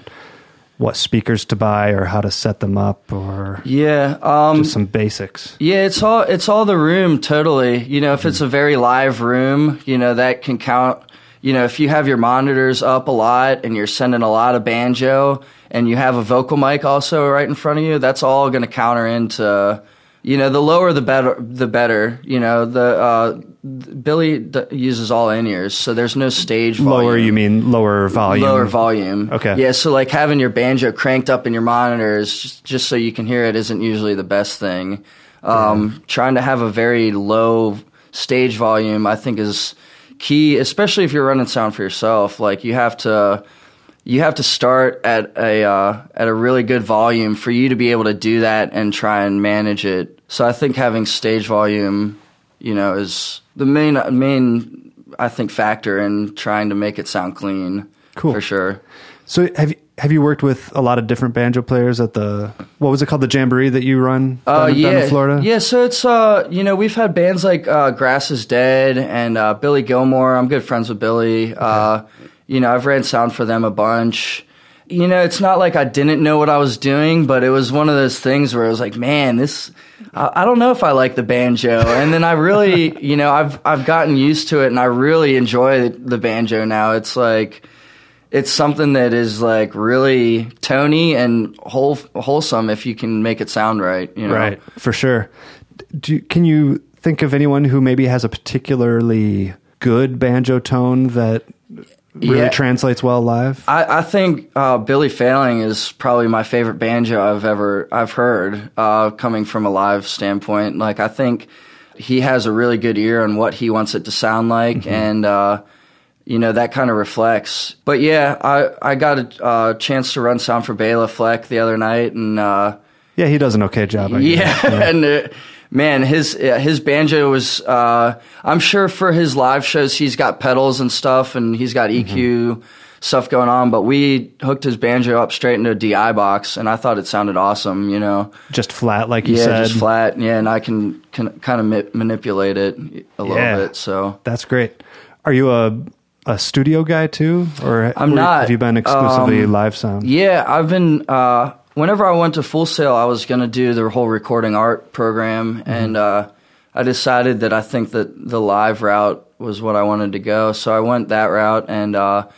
what speakers to buy or how to set them up, or yeah, um, just some basics? Yeah, it's all it's all the room totally. You know, if it's a very live room, you know that can count. You know, if you have your monitors up a lot and you're sending a lot of banjo and you have a vocal mic also right in front of you, that's all going to counter into. You know, the lower the better. The better. You know, the uh, Billy d- uses all in ears, so there's no stage volume. Lower, you mean lower volume? Lower volume. Okay. Yeah, so like having your banjo cranked up in your monitors just, just so you can hear it isn't usually the best thing. Um, Trying to have a very low stage volume, I think, is key, especially if you're running sound for yourself. Like you have to. You have to start at a uh, at a really good volume for you to be able to do that and try and manage it. So I think having stage volume, you know, is the main main I think factor in trying to make it sound clean. Cool. for sure. So have you have you worked with a lot of different banjo players at the what was it called the jamboree that you run Uh, yeah, down in Florida? Yeah, so it's uh, you know, we've had bands like uh, Grass is Dead and uh, Billy Gilmore. I'm good friends with Billy. Uh, you know, I've ran sound for them a bunch. You know, it's not like I didn't know what I was doing, but it was one of those things where I was like, man, this. I, I don't know if I like the banjo, and then I really, you know, I've I've gotten used to it, and I really enjoy the, the banjo now. It's like it's something that is like really tony and whole, wholesome if you can make it sound right. You know? Right, for sure. Do can you think of anyone who maybe has a particularly good banjo tone that really Yeah. translates well live? I, I think uh, Billy Failing is probably my favorite banjo I've ever I've heard uh, coming from a live standpoint. Like I think he has a really good ear on what he wants it to sound like, and uh, you know that kind of reflects. But yeah, I I got a uh, chance to run sound for Bela Fleck the other night, and uh, yeah, he does an okay job. I yeah, guess. and uh, man, his his banjo was. Uh, I'm sure for his live shows, he's got pedals and stuff, and he's got EQ Mm-hmm. stuff going on. But we hooked his banjo up straight into a DI box, and I thought it sounded awesome. You know, just flat, like you yeah, said. just flat. Yeah, and I can, can kind of ma- manipulate it a little Yeah. bit. So That's great. Are you a a studio guy too, or I'm not. Have you been exclusively Um, live sound? Yeah, I've been. Uh, whenever I went to Full Sail, I was going to do the whole recording art program, and uh, I decided that I think that the live route was what I wanted to go. So I went that route, and uh,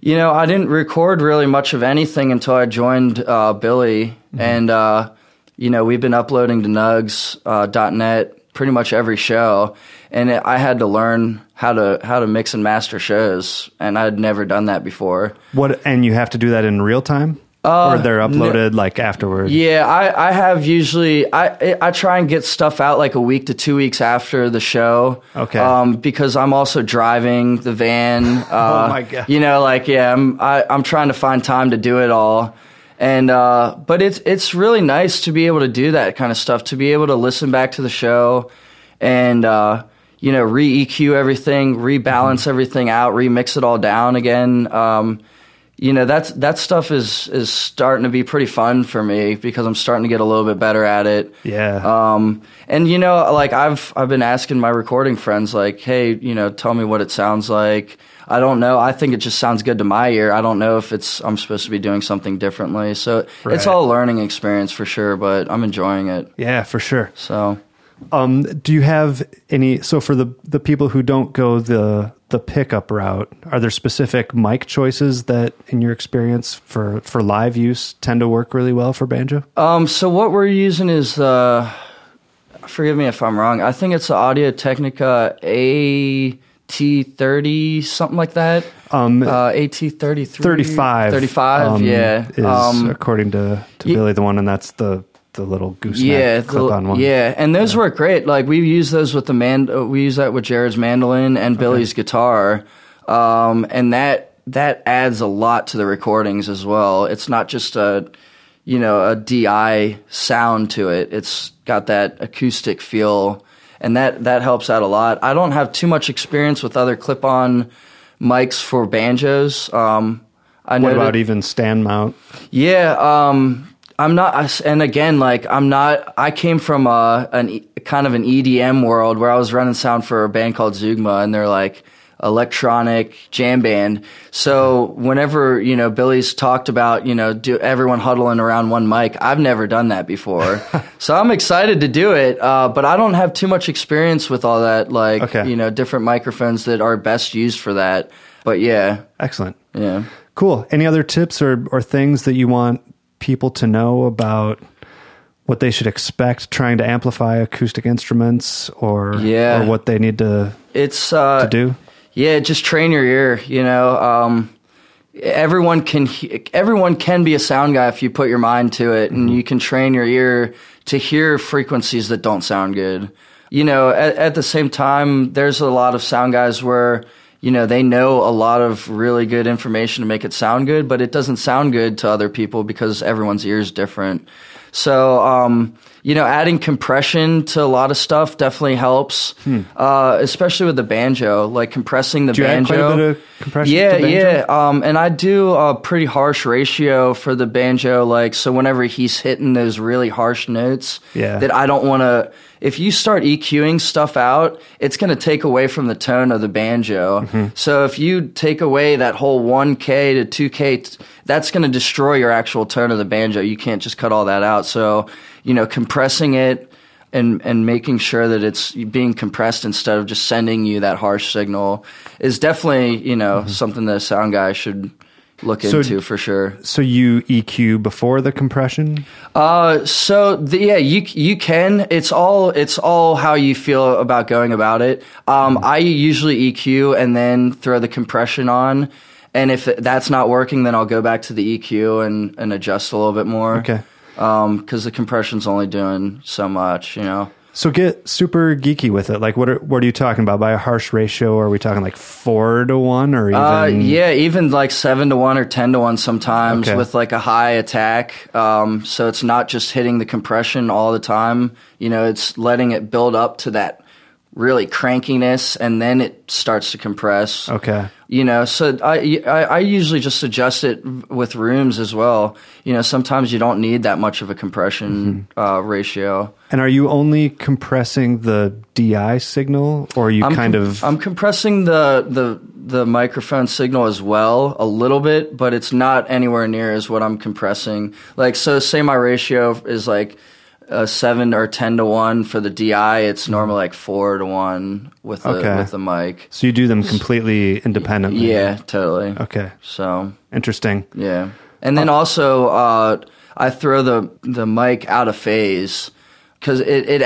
you know, I didn't record really much of anything until I joined uh, Billy, and uh, you know, we've been uploading to Nugs uh, .net pretty much every show, and it, I had to learn how to how to mix and master shows, and I'd never done that before. What and you have to do that in real time. Or they're uploaded like afterward. Yeah, I, I have usually I I try and get stuff out like a week to two weeks after the show. Okay. Um, because I'm also driving the van. Uh, Oh my God. You know, like yeah, I'm I, I'm trying to find time to do it all. And uh, but it's it's really nice to be able to do that kind of stuff. To be able to listen back to the show, and uh, you know re EQ everything, rebalance Mm-hmm. everything out, remix it all down again. Um, you know that's that stuff is is starting to be pretty fun for me because I'm starting to get a little bit better at it. Yeah. Um, and you know, like I've I've been asking my recording friends, like, hey, you know, tell me what it sounds like. I don't know. I think it just sounds good to my ear. I don't know if it's I'm supposed to be doing something differently. So Right. it's all a learning experience for sure. But I'm enjoying it. yeah, for sure. So Um, do you have any? So for the the people who don't go the the pickup route, are there specific mic choices that, in your experience, for for live use, tend to work really well for banjo? Um, so what we're using is uh, forgive me if I'm wrong. I think it's the Audio Technica AT30, something like that. Um, Uh, AT33, 35. 35, um, yeah. Is Um, according to, to ye- Billy the one, and that's the the little gooseneck yeah, clip on one. yeah, and those work great. Like we use those with the man. uh, We use that with Jarrod's mandolin and Billy's guitar, um, and that that adds a lot to the recordings as well. It's not just a you know a DI sound to it. It's got that acoustic feel, and that that helps out a lot. I don't have too much experience with other clip-on mics for banjos. Um, I What noted- about even stand mount? yeah, um, I'm not, and again, like I'm not. I came from a an kind of an EDM world where I was running sound for a band called Zoogma, and they're like electronic jam band. So whenever you know Billy's talked about you know do everyone huddling around one mic, I've never done that before. so I'm excited to do it, uh, but I don't have too much experience with all that. Like Okay. you know different microphones that are best used for that. But yeah, Excellent. yeah. Cool. Any other tips or, or things that you want people to know about what they should expect trying to amplify acoustic instruments or, Yeah. or what they need to, It's uh, to do? Yeah, just train your ear. You know, um, everyone can he- everyone can be a sound guy if you put your mind to it, and you can train your ear to hear frequencies that don't sound good. You know, at, at the same time, there's a lot of sound guys where you know they know a lot of really good information to make it sound good, but it doesn't sound good to other people because everyone's ear is different. So, um, you know, adding compression to a lot of stuff definitely helps, uh, especially with the banjo, like compressing the Hmm. Do banjo. quite a bit of compression Yeah, banjo? yeah. Um, and I do a pretty harsh ratio for the banjo. Like, so whenever he's hitting those really harsh notes, Yeah. that I don't want to. If you start EQing stuff out, it's going to take away from the tone of the banjo. Mm-hmm. So if you take away that whole 1K to 2K, that's going to destroy your actual tone of the banjo. You can't just cut all that out. So, you know, compressing it and and making sure that it's being compressed instead of just sending you that harsh signal is definitely, you know, something that a sound guy should look Mm-hmm. So- into for sure. So you EQ before the compression? Uh, so the, yeah, you you can. It's all it's all how you feel about going about it. Um, I usually EQ and then throw the compression on, and if that's not working, then I'll go back to the EQ and and adjust a little bit more. Okay. Um, because the compression's only doing so much, you know. So get super geeky with it. Like, what are what are you talking about? By a harsh ratio, are we talking like four to one, or even? Uh, yeah, even like seven to one or ten to one sometimes Okay. with like a high attack. Um, so it's not just hitting the compression all the time. You know, it's letting it build up to that really crankiness, and then it starts to compress. Okay. You know, so I, I I usually just adjust it with rooms as well. You know, sometimes you don't need that much of a compression Mm-hmm. uh, ratio. And are you only compressing the DI signal, or are you I'm kind com- of? I'm compressing the the the microphone signal as well a little bit, but it's not anywhere near as what I'm compressing. Like so, say my ratio is like a seven or ten to one for the DI. It's normally like four to one with the Okay. with the mic. so you do them completely independently. Yeah, totally. Okay. So Interesting. yeah, and then also uh, I throw the the mic out of phase because it it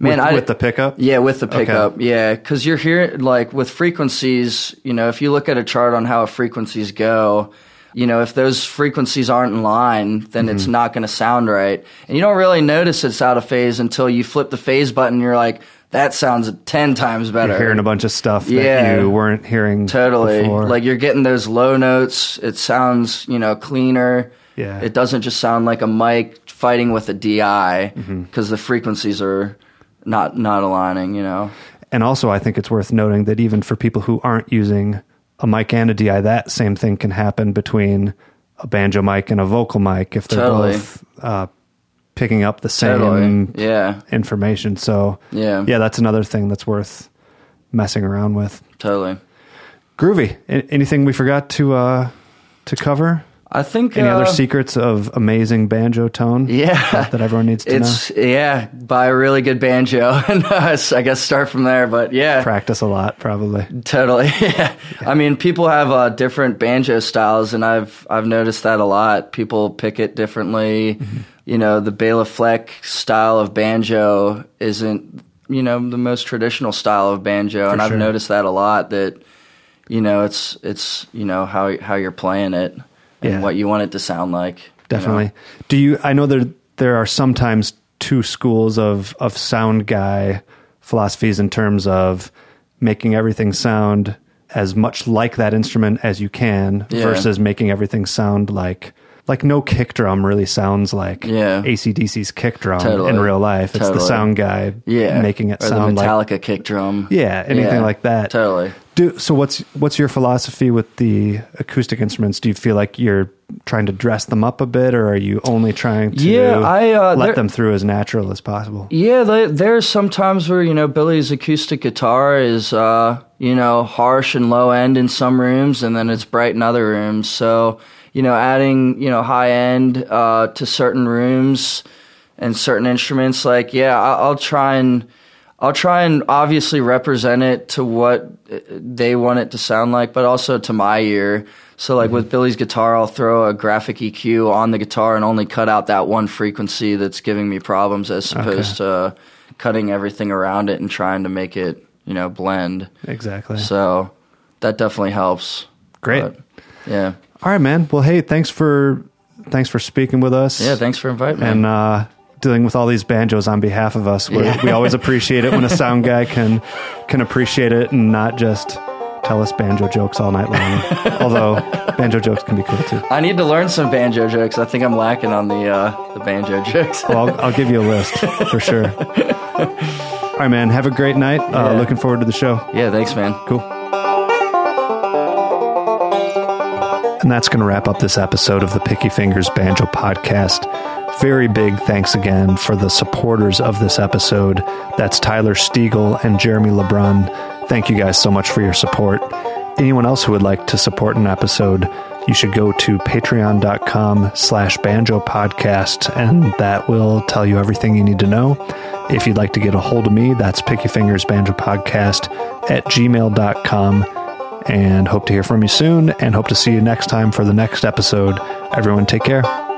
man with, I with the pickup. Yeah, with the pickup. Yeah, because you're here like with frequencies. You know, if you look at a chart on how frequencies go, You know, if those frequencies aren't in line, then it's Mm-hmm. not going to sound right. And you don't really notice it's out of phase until you flip the phase button. And you're like, that sounds ten times better. You're hearing a bunch of stuff Yeah. that you weren't hearing Totally. before. Like you're getting those low notes. It sounds, you know, cleaner. Yeah. It doesn't just sound like a mic fighting with a DI because Mm-hmm. the frequencies are not not aligning, you know. And also, I think it's worth noting that even for people who aren't using a mic and a DI, that same thing can happen between a banjo mic and a vocal mic if they're Totally. both uh, picking up the same Totally. Yeah. information. So, Yeah. yeah, that's another thing that's worth messing around with. Totally. Groovy. A- anything we forgot to uh, to cover? I think Any other uh, secrets of amazing banjo tone? Yeah. that, everyone needs to It's yeah, buy a really good banjo and uh, I guess start from there. But yeah. Practice a lot, probably. Totally. Yeah. I mean, people have uh, different banjo styles, and I've I've noticed that a lot. People pick it differently. Mm-hmm. You know, the Bela Fleck style of banjo isn't you know the most traditional style of banjo, and I've noticed that a lot. That you know, it's it's you know how how you're playing it and Yeah. what you want it to sound like. you know? Definitely. Do you? I know there there are sometimes two schools of of sound guy philosophies in terms of making everything sound as much like that instrument as you can Yeah. versus making everything sound like like no kick drum really sounds like Yeah. ACDC's kick drum Totally. in real life. It's the sound guy Yeah, making it or sound the like Metallica kick drum. yeah, anything Yeah. like that. Totally. Do so. What's what's your philosophy with the acoustic instruments? Do you feel like you're trying to dress them up a bit, or are you only trying to Yeah, I, uh, let there- them through as natural as possible? Yeah, there, there's some times where you know Billy's acoustic guitar is uh, you know harsh and low end in some rooms, and then it's bright in other rooms. So you know, adding you know high end uh, to certain rooms and certain instruments, like yeah, I, I'll try and I'll try and obviously represent it to what uh, they want it to sound like, but also to my ear. So like with Billy's guitar, I'll throw a graphic EQ on the guitar and only cut out that one frequency that's giving me problems, as opposed to cutting everything around it and trying to make it you know blend. Exactly. So that definitely helps. Great. But, yeah. All right, man. Well, hey, thanks for thanks for speaking with us. Yeah. Thanks for inviting me. and uh, dealing with all these banjos on behalf of us. We we always appreciate it when a sound guy can can appreciate it and not just tell us banjo jokes all night long. Although banjo jokes can be cool too. I need to learn some banjo jokes. I think I'm lacking on the uh, the banjo jokes. Well, I'll, I'll give you a list for sure. All right, man. Have a great night. Uh, Yeah. looking forward to the show. yeah. Thanks, man. Cool. And that's going to wrap up this episode of the Picky Fingers Banjo Podcast. Very big thanks again for the supporters of this episode. That's Tyler Stiegel and Jeremy LeBrun. Thank you guys so much for your support. Anyone else who would like to support an episode, you should go to patreon.com slash banjo podcast and that will tell you everything you need to know. If you'd like to get a hold of me, that's Picky Fingers Banjo Podcast at gmail.com and hope to hear from you soon and hope to see you next time for the next episode. Everyone take care.